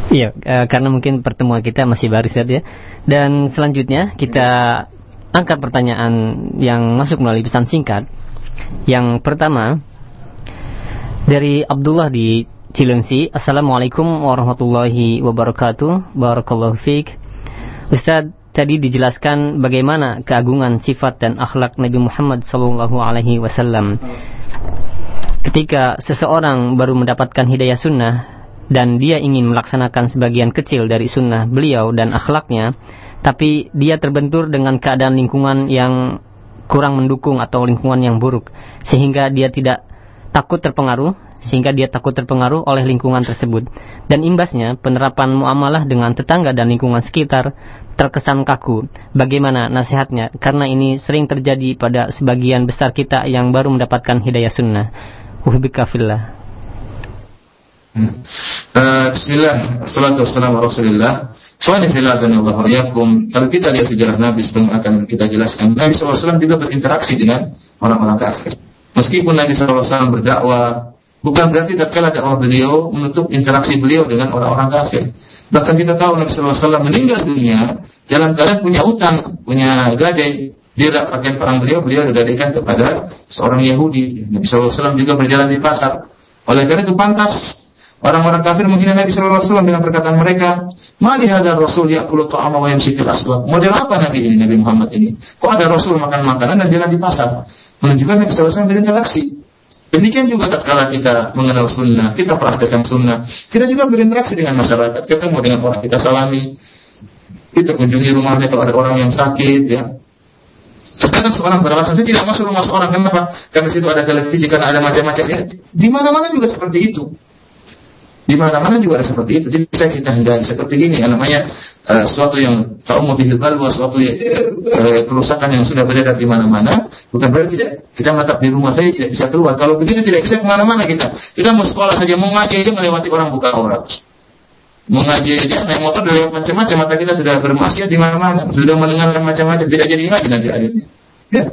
Iya, uh, karena mungkin pertemuan kita masih baru Ustaz ya. Dan selanjutnya kita angkat pertanyaan yang masuk melalui pesan singkat. Yang pertama dari Abdullah di Cilengsi. Assalamualaikum warahmatullahi wabarakatuh. Barakallahu fiik. Ustaz, tadi dijelaskan bagaimana keagungan sifat dan akhlak Nabi Muhammad sallallahu alaihi wasallam. Ketika seseorang baru mendapatkan hidayah sunnah dan dia ingin melaksanakan sebagian kecil dari sunnah beliau dan akhlaknya, tapi dia terbentur dengan keadaan lingkungan yang kurang mendukung atau lingkungan yang buruk, sehingga dia tidak takut terpengaruh, sehingga dia takut terpengaruh oleh lingkungan tersebut. Dan imbasnya, penerapan muamalah dengan tetangga dan lingkungan sekitar terkesan kaku. Bagaimana nasihatnya? Karena ini sering terjadi pada sebagian besar kita yang baru mendapatkan hidayah sunnah. Uhbika fillah. Hmm. Uh, Bismillah, salatu wassalamu rasulillah. Allah yakum. Kalau kita lihat sejarah Nabi sebelum akan kita jelaskan, Nabi SAW juga berinteraksi dengan orang-orang kafir. Meskipun Nabi SAW berdakwah, bukan berarti tatkala dakwah beliau menutup interaksi beliau dengan orang-orang kafir. Bahkan kita tahu Nabi SAW meninggal dunia dalam keadaan punya utang, punya gadai. Dia tidak pakaian perang beliau, beliau digadaikan kepada seorang Yahudi. Nabi SAW juga berjalan di pasar. Oleh karena itu pantas Orang-orang kafir menghina Nabi SAW dengan perkataan mereka, Mali hadar Rasul yakulu ta'ama wa yamsi fil. Model apa Nabi ini, Nabi Muhammad ini? Kok ada Rasul makan makanan dan jalan di pasar? Menunjukkan Nabi SAW berinteraksi. Demikian juga tatkala kita mengenal sunnah, kita praktekkan sunnah, kita juga berinteraksi dengan masyarakat, ketemu dengan orang kita salami, kita kunjungi rumahnya kalau ada orang yang sakit, ya. Terkadang seorang beralasan, saya tidak masuk rumah seorang, kenapa? Karena situ ada televisi, karena ada macam-macam. Ya, di mana-mana juga seperti itu. Di mana-mana juga ada seperti itu. Jadi saya kita hindari seperti ini yang namanya uh, suatu yang tahu mobil balwa, suatu yang, uh, kerusakan yang sudah beredar di mana-mana. Bukan berarti tidak kita menetap di rumah saya tidak bisa keluar. Kalau begitu tidak bisa ke mana-mana kita. Kita mau sekolah saja, mau ngaji aja melewati orang buka aurat. Mau ngaji aja naik motor dari macam-macam mata kita sudah bermaksiat di mana-mana, sudah mendengar macam-macam tidak jadi ngaji nanti akhirnya. Ya.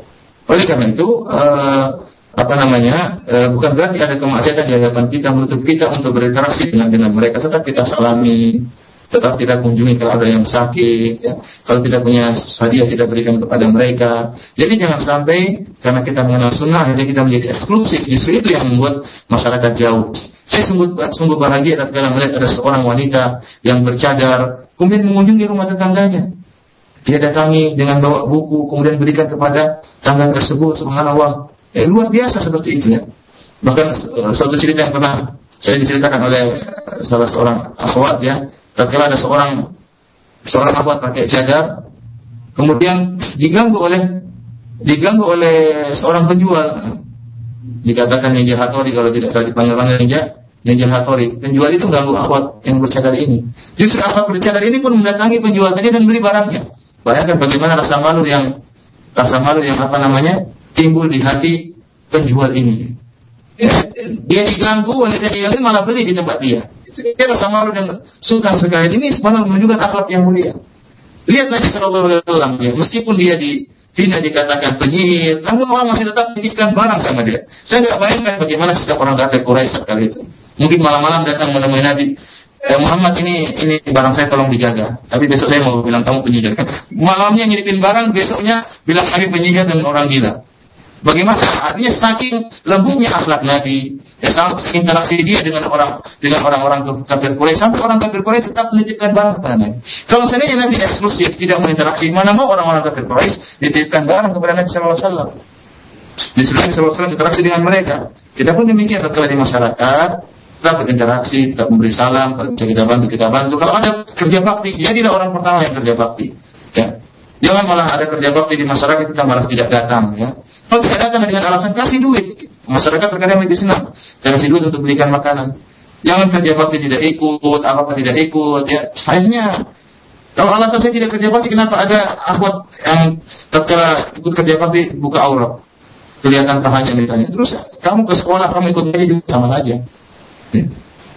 Oleh karena itu uh, apa namanya? E, bukan berarti ada kemaksiatan di hadapan kita menutup kita untuk berinteraksi dengan dengan mereka. Tetap kita salami tetap kita kunjungi kalau ada yang sakit ya. kalau kita punya hadiah kita berikan kepada mereka. Jadi jangan sampai karena kita mengenal sunnah akhirnya kita menjadi eksklusif. Justru itu yang membuat masyarakat jauh. Saya sungguh sungguh bahagia tatkala melihat ada seorang wanita yang bercadar kemudian mengunjungi rumah tetangganya. Dia datangi dengan bawa buku kemudian berikan kepada tangga tersebut subhanallah Eh, luar biasa seperti itu ya. Bahkan uh, suatu cerita yang pernah saya diceritakan oleh uh, salah seorang akhwat ya, tatkala ada seorang seorang akhwat pakai cadar, kemudian diganggu oleh diganggu oleh seorang penjual. Dikatakan ninja hatori kalau tidak salah dipanggil-panggil ninja ninja hatori. Penjual itu ganggu akhwat yang bercadar ini. Justru akhwat bercadar ini pun mendatangi penjual tadi dan beli barangnya. Bayangkan bagaimana rasa malu yang rasa malu yang apa namanya timbul di hati penjual ini. Ya, dia diganggu, wanita diganggu malah beli di tempat dia. Itu dia rasa malu dan sultan sekali. Ini sebenarnya menunjukkan akhlak yang mulia. Lihat Nabi Shallallahu Alaihi Wasallam ya, meskipun dia di dikatakan penyihir, namun orang masih tetap menitipkan barang sama dia. Saya nggak bayangkan bagaimana sikap orang kafir Quraisy kali itu. Mungkin malam-malam datang menemui Nabi, eh, Muhammad ini ini barang saya tolong dijaga. Tapi besok saya mau bilang kamu penyihir. Malamnya nyelipin barang, besoknya bilang Nabi penyihir dan orang gila. Bagaimana? Artinya saking lembutnya akhlak Nabi, ya saking interaksi dia dengan orang dengan orang-orang kafir Quraisy sampai orang kafir Quraisy tetap menitipkan barang kepada Nabi. Kalau seandainya Nabi eksklusif tidak berinteraksi, mana mau orang-orang kafir Quraisy dititipkan barang kepada Nabi Shallallahu Alaihi Wasallam. Di Nabi Shallallahu interaksi dengan mereka. Kita pun demikian tatkala di masyarakat tetap berinteraksi, tetap memberi salam, kalau kita bantu, kita bantu. Kalau ada kerja bakti, jadilah orang pertama yang kerja bakti. Ya. Jangan malah ada kerja bakti di masyarakat kita malah tidak datang. Ya. Kalau tidak datang dengan alasan kasih duit, masyarakat terkadang lebih senang kasih duit untuk belikan makanan. Jangan kerja bakti tidak ikut, apa apa tidak ikut, ya. Akhirnya kalau alasan saya tidak kerja bakti, kenapa ada akhwat yang tatkala ikut kerja bakti buka aurat? Kelihatan pahanya misalnya. Terus kamu ke sekolah, kamu ikut ngaji juga sama saja. Ya.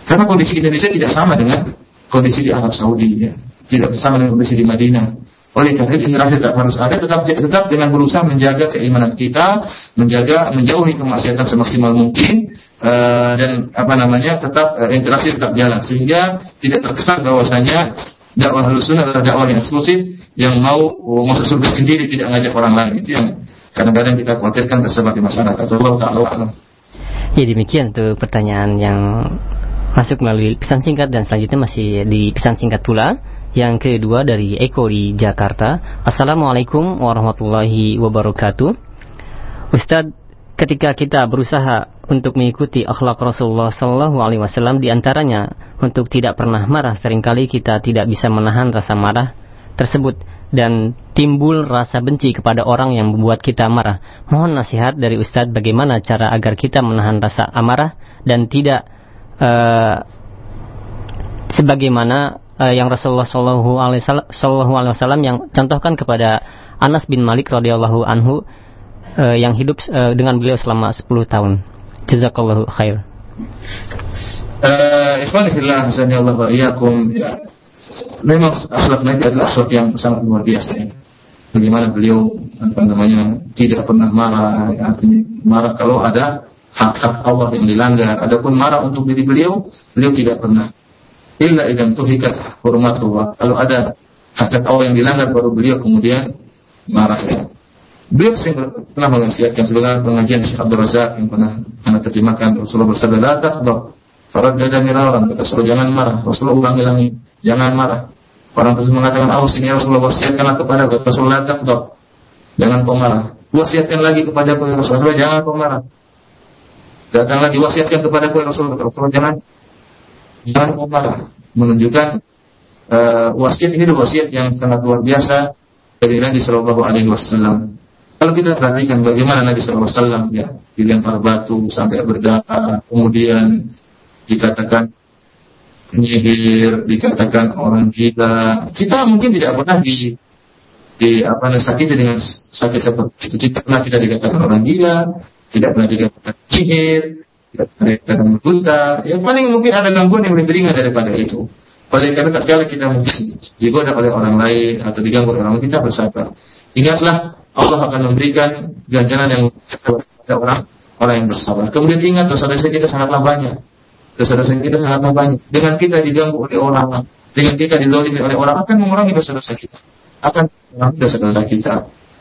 Karena kondisi Indonesia tidak sama dengan kondisi di Arab Saudi, ya. Tidak sama dengan kondisi di Madinah. Oleh karena itu interaksi tetap harus ada, tetap tetap dengan berusaha menjaga keimanan kita, menjaga menjauhi kemaksiatan semaksimal mungkin uh, dan apa namanya tetap uh, interaksi tetap jalan sehingga tidak terkesan bahwasanya dakwah halusun adalah dakwah yang eksklusif yang mau masuk surga sendiri tidak ngajak orang lain itu yang kadang-kadang kita khawatirkan tersebar di masyarakat. Allah taala Ya demikian tuh pertanyaan yang masuk melalui pesan singkat dan selanjutnya masih di pesan singkat pula. Yang kedua dari Eko di Jakarta. Assalamualaikum warahmatullahi wabarakatuh. Ustadz, ketika kita berusaha untuk mengikuti akhlak Rasulullah Shallallahu Alaihi Wasallam di antaranya untuk tidak pernah marah sering kali kita tidak bisa menahan rasa marah tersebut dan timbul rasa benci kepada orang yang membuat kita marah. Mohon nasihat dari Ustadz bagaimana cara agar kita menahan rasa amarah dan tidak uh, sebagaimana uh, yang Rasulullah Shallallahu Alaihi Wasallam yang contohkan kepada Anas bin Malik radhiyallahu anhu uh, yang hidup uh, dengan beliau selama 10 tahun. Jazakallahu khair. Uh, Ikhwan fillah Allah wa iyyakum ya. Memang akhlak Nabi adalah akhlak yang sangat luar biasa ya. Bagaimana beliau apa namanya tidak pernah marah, ya, artinya marah kalau ada hak-hak Allah yang dilanggar. Adapun marah untuk diri beliau, beliau tidak pernah. Illa idan tuhikat hormatullah. Kalau ada hak-hak Allah yang dilanggar baru beliau kemudian marah. Ya. Beliau sering pernah mengasihatkan sebagai pengajian Syekh Abdul Razak yang pernah anda terjemahkan. Rasulullah bersabda la taqdha Farad dada miraran. Kata Rasulullah jangan marah. Rasulullah ulangi-ulangi jangan marah. Orang tersebut mengatakan oh sini Rasulullah wasiatkanlah kepada Rasulullah. Taqdha jangan kau marah. Wasiatkan lagi kepada aku Rasulullah. Jangan kau marah. Datang lagi wasiatkan kepada aku Rasulullah. Rasulullah jangan jangan kau marah menunjukkan uh, wasiat ini adalah wasiat yang sangat luar biasa dari Nabi Shallallahu Alaihi Wasallam kalau kita perhatikan bagaimana Nabi SAW ya dilempar batu sampai berdarah, kemudian dikatakan penyihir, dikatakan orang gila. Kita mungkin tidak pernah di di apa sakit dengan sakit seperti itu. Tidak pernah kita dikatakan orang gila, tidak pernah dikatakan penyihir, dikatakan berdosa. Yang paling mungkin ada gangguan yang lebih ringan daripada itu. Paling karena tatkala kita mungkin digoda oleh orang lain atau diganggu oleh orang lain, kita bersabar. Ingatlah Allah akan memberikan ganjaran yang kepada orang orang yang bersabar. Kemudian ingat dosa-dosa kita sangatlah banyak. Dosa-dosa kita sangatlah banyak. Dengan kita diganggu oleh orang, dengan kita didolimi oleh orang akan mengurangi dosa-dosa kita. Akan mengurangi dosa-dosa kita.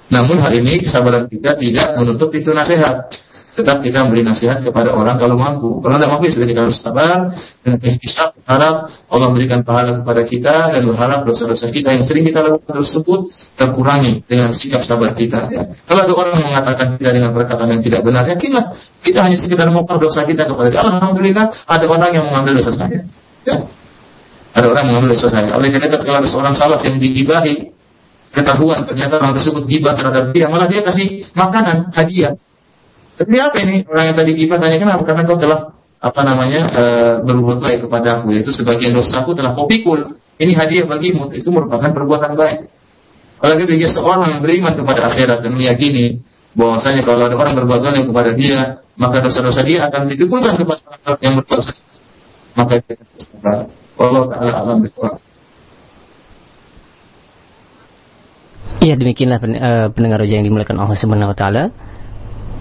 Namun hal ini kesabaran kita tidak menutup itu nasihat tetap kita memberi nasihat kepada orang kalau mampu. Kalau tidak mampu, ya sudah kita harus sabar dengan ikhtisab, berharap Allah memberikan pahala kepada kita dan berharap dosa-dosa kita yang sering kita lakukan tersebut terkurangi dengan sikap sabar kita. Ya. Kalau ada orang mengatakan kita dengan perkataan yang tidak benar, yakinlah kita hanya sekedar mengukur dosa kita kepada dia. Alhamdulillah ada orang yang mengambil dosa saya. Ya. Ada orang mengambil dosa saya. Oleh karena itu kalau ada seorang salaf yang digibahi, ketahuan ternyata orang tersebut gibah terhadap dia, malah dia kasih makanan, hadiah. Tapi apa ini? Orang yang tadi kita tanya kenapa? Karena kau telah apa namanya e, berbuat baik kepada aku yaitu sebagian dosaku telah kau pikul. Ini hadiah bagimu itu merupakan perbuatan baik. Kalau gitu dia seorang yang beriman kepada akhirat dan meyakini bahwasanya kalau ada orang berbuat baik kepada dia maka dosa-dosa dia akan dipikulkan kepada orang yang berbuat maka dia akan bersabar Allah taala alam betul Iya demikianlah eh, pendengar yang dimuliakan Allah Subhanahu wa taala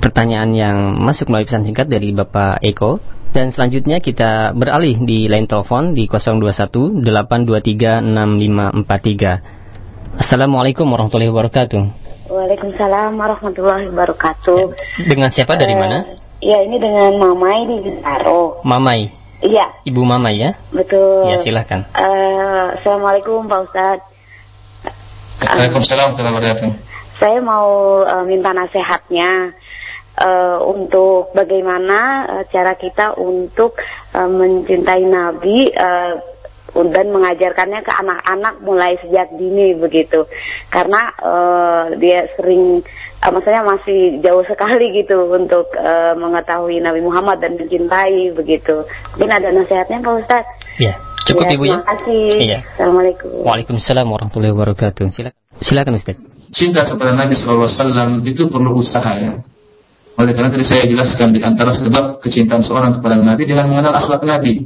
pertanyaan yang masuk melalui pesan singkat dari Bapak Eko dan selanjutnya kita beralih di line telepon di 021 823 6543. Assalamualaikum warahmatullahi wabarakatuh. Waalaikumsalam warahmatullahi wabarakatuh. Dengan siapa dari uh, mana? Ya ini dengan Mamai di Bintaro. Mamai. Iya. Ibu Mamai ya? Betul. Ya silahkan. Uh, Assalamualaikum Pak Ustadz. Waalaikumsalam warahmatullahi wabarakatuh. Saya mau uh, minta nasihatnya uh, untuk bagaimana uh, cara kita untuk uh, mencintai Nabi uh, dan mengajarkannya ke anak-anak mulai sejak dini begitu. Karena uh, dia sering uh, maksudnya masih jauh sekali gitu untuk uh, mengetahui Nabi Muhammad dan mencintai begitu. Mungkin ada nasihatnya Pak Ustadz? Ya cukup ya, ibu ya. terima kasih. Iya. Assalamualaikum. Waalaikumsalam warahmatullahi wabarakatuh. Silakan silakan Ustaz cinta kepada Nabi SAW itu perlu usaha ya oleh karena tadi saya jelaskan di antara sebab kecintaan seorang kepada Nabi dengan mengenal akhlak Nabi.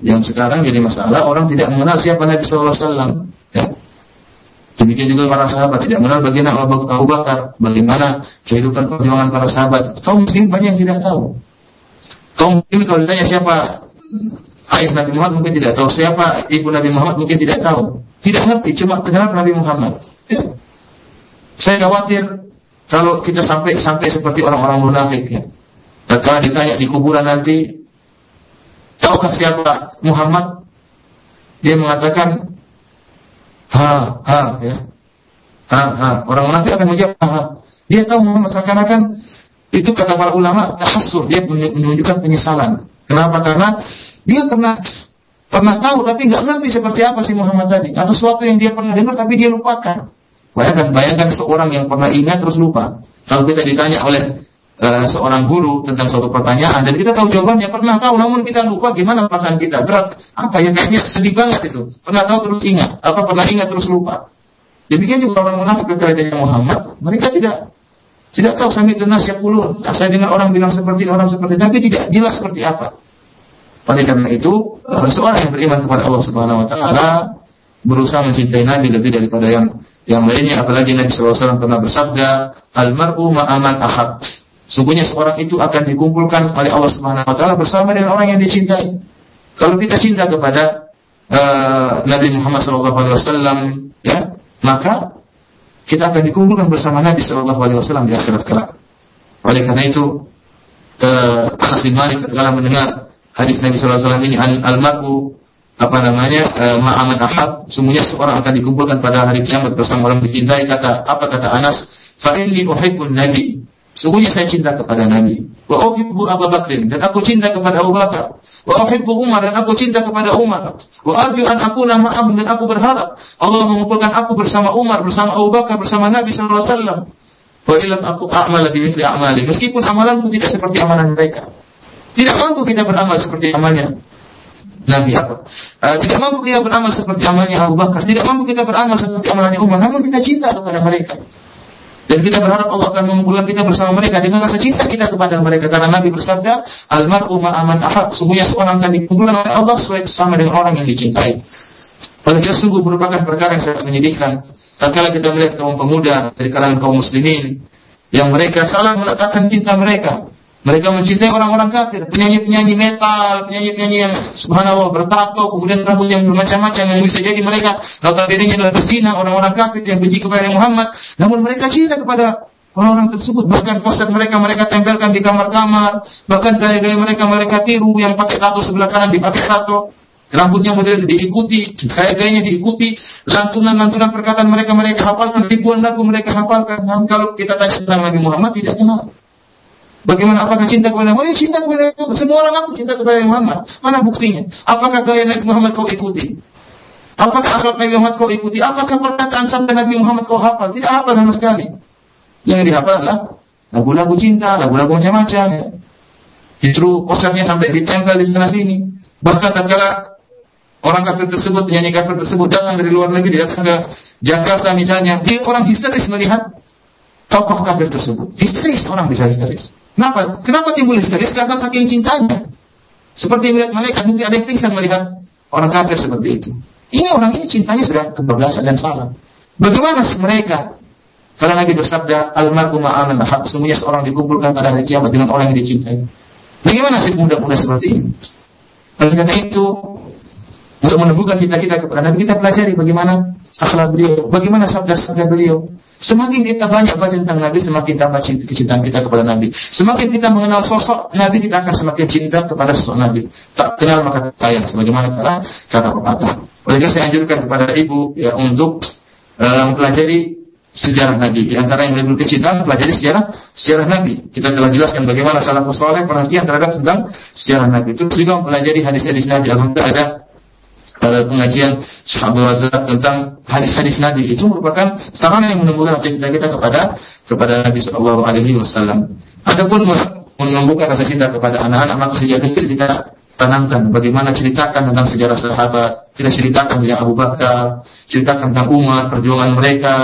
Yang sekarang jadi masalah orang tidak mengenal siapa Nabi SAW. Ya. Demikian juga para sahabat tidak mengenal bagaimana Abu Bakar, bagaimana kehidupan perjuangan para sahabat. Kaum muslim banyak yang tidak tahu. Kaum muslim kalau ditanya siapa ayah Nabi Muhammad mungkin tidak tahu, siapa ibu Nabi Muhammad mungkin tidak tahu. Tidak ngerti, cuma kenal Nabi Muhammad. Ya. Saya khawatir kalau kita sampai sampai seperti orang-orang munafik ya. Tatkala ditanya di kuburan nanti, tahukah siapa Muhammad? Dia mengatakan, ha, ha, ya. Ha, ha. Orang munafik akan menjawab, ha, ha. Dia tahu Muhammad seakan-akan Itu kata para ulama tahasur, dia menunjukkan penyesalan. Kenapa? Karena dia pernah pernah tahu tapi nggak ngerti seperti apa si Muhammad tadi atau sesuatu yang dia pernah dengar tapi dia lupakan. Bayangkan, bayangkan seorang yang pernah ingat terus lupa. Kalau kita ditanya oleh uh, seorang guru tentang suatu pertanyaan dan kita tahu jawabannya pernah tahu namun kita lupa gimana perasaan kita berat apa ya kayaknya sedih banget itu pernah tahu terus ingat apa pernah ingat terus lupa demikian juga orang munafik ketika Muhammad mereka tidak tidak tahu sami itu nasihat puluh. Saya dengar orang bilang seperti orang seperti tapi tidak jelas seperti apa. Oleh karena itu, seorang yang beriman kepada Allah Subhanahu wa taala berusaha mencintai Nabi lebih daripada yang yang lainnya apalagi Nabi SAW pernah bersabda al-mar'u ma'aman ahad sungguhnya seorang itu akan dikumpulkan oleh Allah Subhanahu wa taala bersama dengan orang yang dicintai kalau kita cinta kepada uh, Nabi Muhammad SAW ya maka kita akan dikumpulkan bersama Nabi Wasallam di akhirat kelak. Oleh karena itu, uh, Anas bin Malik ketika mendengar hadis Nabi Wasallam ini al-mar'u apa namanya uh, ma'aman ahad, semuanya seorang akan dikumpulkan pada hari kiamat bersama orang dicintai. Kata apa kata Anas? Fa'inli uhibbun Nabi. Sungguhnya saya cinta kepada Nabi. Wa uhibbu Abu Bakrin dan aku cinta kepada Abu Bakar. Wa uhibbu Umar dan aku cinta kepada Umar. Wa arju an nama Abu dan aku berharap Allah mengumpulkan aku bersama Umar, bersama Abu Bakar, bersama Nabi sallallahu alaihi wasallam. Wa ilam aku amal di mithli amali. Meskipun amalanku tidak seperti amalan mereka. Tidak mampu kita beramal seperti amalnya Nabi apa? Uh, tidak mampu kita beramal seperti amalnya Abu Bakar, tidak mampu kita beramal seperti amalnya Umar, namun kita cinta kepada mereka. Dan kita berharap Allah akan mengumpulkan kita bersama mereka dengan rasa cinta kita kepada mereka. Karena Nabi bersabda, Almar'u ma'aman ahad. Sungguhnya seorang akan dikumpulkan oleh Allah sesuai sama dengan orang yang dicintai. Oleh dia sungguh merupakan perkara yang sangat menyedihkan. Tatkala kita melihat kaum pemuda dari kalangan kaum muslimin yang mereka salah meletakkan cinta mereka mereka mencintai orang-orang kafir, penyanyi-penyanyi metal, penyanyi-penyanyi yang subhanallah bertato, kemudian rambut yang bermacam-macam yang bisa jadi mereka notabene adalah berzina, orang-orang kafir yang benci kepada Muhammad, namun mereka cinta kepada orang-orang tersebut. Bahkan poster mereka mereka tempelkan di kamar-kamar, bahkan gaya-gaya mereka mereka tiru yang pakai tato sebelah kanan dipakai tato. Rambutnya model diikuti, gaya-gayanya diikuti, lantunan-lantunan perkataan mereka mereka hafalkan, ribuan lagu mereka hafalkan. Namun kalau kita tanya tentang Nabi Muhammad tidak kenal. Bagaimana apakah cinta kepada Muhammad? Ya, cinta kepada. Semua orang aku cinta kepada Muhammad. Mana buktinya? Apakah gaya Nabi Muhammad kau ikuti? Apakah akhlak Nabi Muhammad kau ikuti? Apakah perkataan sabda Nabi Muhammad kau hafal? Tidak hafal sama sekali. Yang dihafal adalah lagu-lagu cinta, lagu-lagu macam-macam. Justru posternya sampai ditempel di sana sini. Bahkan tatkala orang kafir tersebut, penyanyi kafir tersebut datang dari luar negeri, datang ke Jakarta misalnya, dia orang histeris melihat tokoh kafir tersebut. Histeris, orang bisa histeris. Kenapa? Kenapa timbul histeris? Karena saking cintanya. Seperti melihat malaikat, mungkin ada yang pingsan melihat orang kafir seperti itu. Ini orang ini cintanya sudah kebablasan dan salah. Bagaimana mereka? Karena Nabi bersabda, Almarhum ma'aman hak. Semuanya seorang dikumpulkan pada hari kiamat dengan orang yang dicintai. Bagaimana sih muda-muda seperti ini? Oleh karena itu, untuk menumbuhkan cita-cita kepada Nabi, kita pelajari bagaimana akhlak beliau, bagaimana sabda-sabda beliau, Semakin kita banyak baca tentang Nabi, semakin tambah cinta, kecintaan kita kepada Nabi. Semakin kita mengenal sosok Nabi, kita akan semakin cinta kepada sosok Nabi. Tak kenal maka sayang, sebagaimana kata kata pepatah. Oleh karena saya anjurkan kepada ibu ya untuk uh, mempelajari sejarah Nabi. Di antara yang lebih kecintaan, pelajari sejarah sejarah Nabi. Kita telah jelaskan bagaimana salah soleh perhatian terhadap tentang sejarah Nabi. Terus juga mempelajari hadis-hadis Nabi. Alhamdulillah ada pengajian Syekh Abdul Razak tentang hadis-hadis Nabi itu merupakan sarana yang menumbuhkan rasa cinta kita kepada kepada Nabi Shallallahu Alaihi Wasallam. Adapun menumbuhkan rasa cinta kepada anak-anak maka sejak kecil kita tanamkan bagaimana ceritakan tentang sejarah sahabat kita ceritakan tentang Abu Bakar ceritakan tentang Umar perjuangan mereka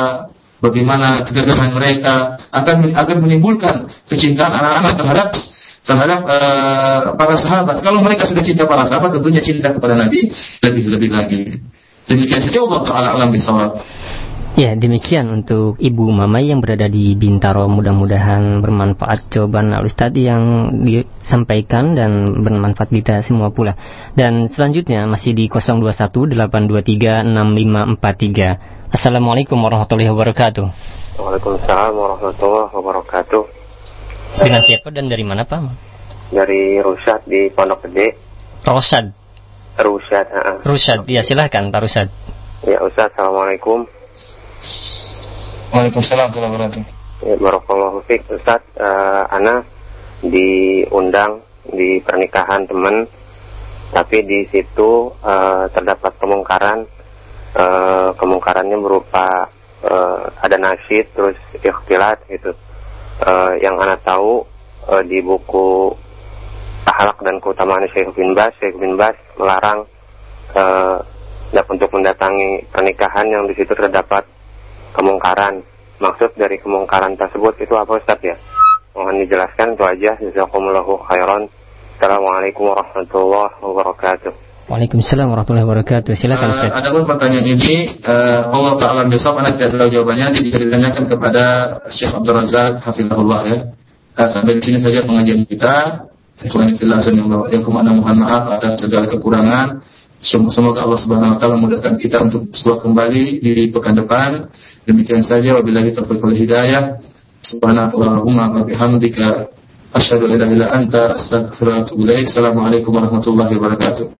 bagaimana kegagahan mereka akan agar menimbulkan kecintaan anak-anak terhadap terhadap uh, para sahabat. Kalau mereka sudah cinta para sahabat, tentunya cinta kepada Nabi lebih-lebih lagi. Demikian saja Allah Taala alam bisawab. Ya, demikian untuk Ibu Mamai yang berada di Bintaro. Mudah-mudahan bermanfaat jawaban Al tadi yang disampaikan dan bermanfaat kita semua pula. Dan selanjutnya masih di 0218236543. Assalamualaikum warahmatullahi wabarakatuh. Waalaikumsalam warahmatullahi wabarakatuh. Dengan siapa dan dari mana Pak? Dari Rusad di Pondok Gede. Rosad. Rusad. Uh. Rusad, ya silahkan Pak Rusad. Ya Ustaz, Assalamualaikum. Waalaikumsalam warahmatullahi wabarakatuh. Ya, Barakallahu fiik Ustaz, eh, Ana diundang di pernikahan teman, tapi di situ eh, terdapat kemungkaran, eh, kemungkarannya berupa eh, ada nasyid terus ikhtilat gitu. Eh, yang Ana tahu eh, di buku Ahlak dan Keutamaan Syekh bin Bas, Syekh bin Bas melarang eh, untuk mendatangi pernikahan yang di situ terdapat kemungkaran. Maksud dari kemungkaran tersebut itu apa Ustaz ya? Mohon dijelaskan itu aja. Jazakumullahu khairan. Assalamualaikum warahmatullahi wabarakatuh. Waalaikumsalam warahmatullahi wabarakatuh. Silakan Ustaz. Uh, adapun pertanyaan ini uh, Allah taala besok anak tidak tahu jawabannya ditanyakan kepada Syekh Abdul Razak hafizahullah ya. Uh, sampai di sini saja pengajian kita. Fillah yang mohon maaf atas segala kekurangan. Semoga Allah Subhanahu wa taala memudahkan kita untuk bersuah kembali di pekan depan. Demikian saja wabillahi taufiq wal hidayah. Subhanakallahumma wa bihamdika asyhadu an la ilaha illa anta astaghfiruka wa atubu ilaik. Assalamualaikum warahmatullahi wabarakatuh.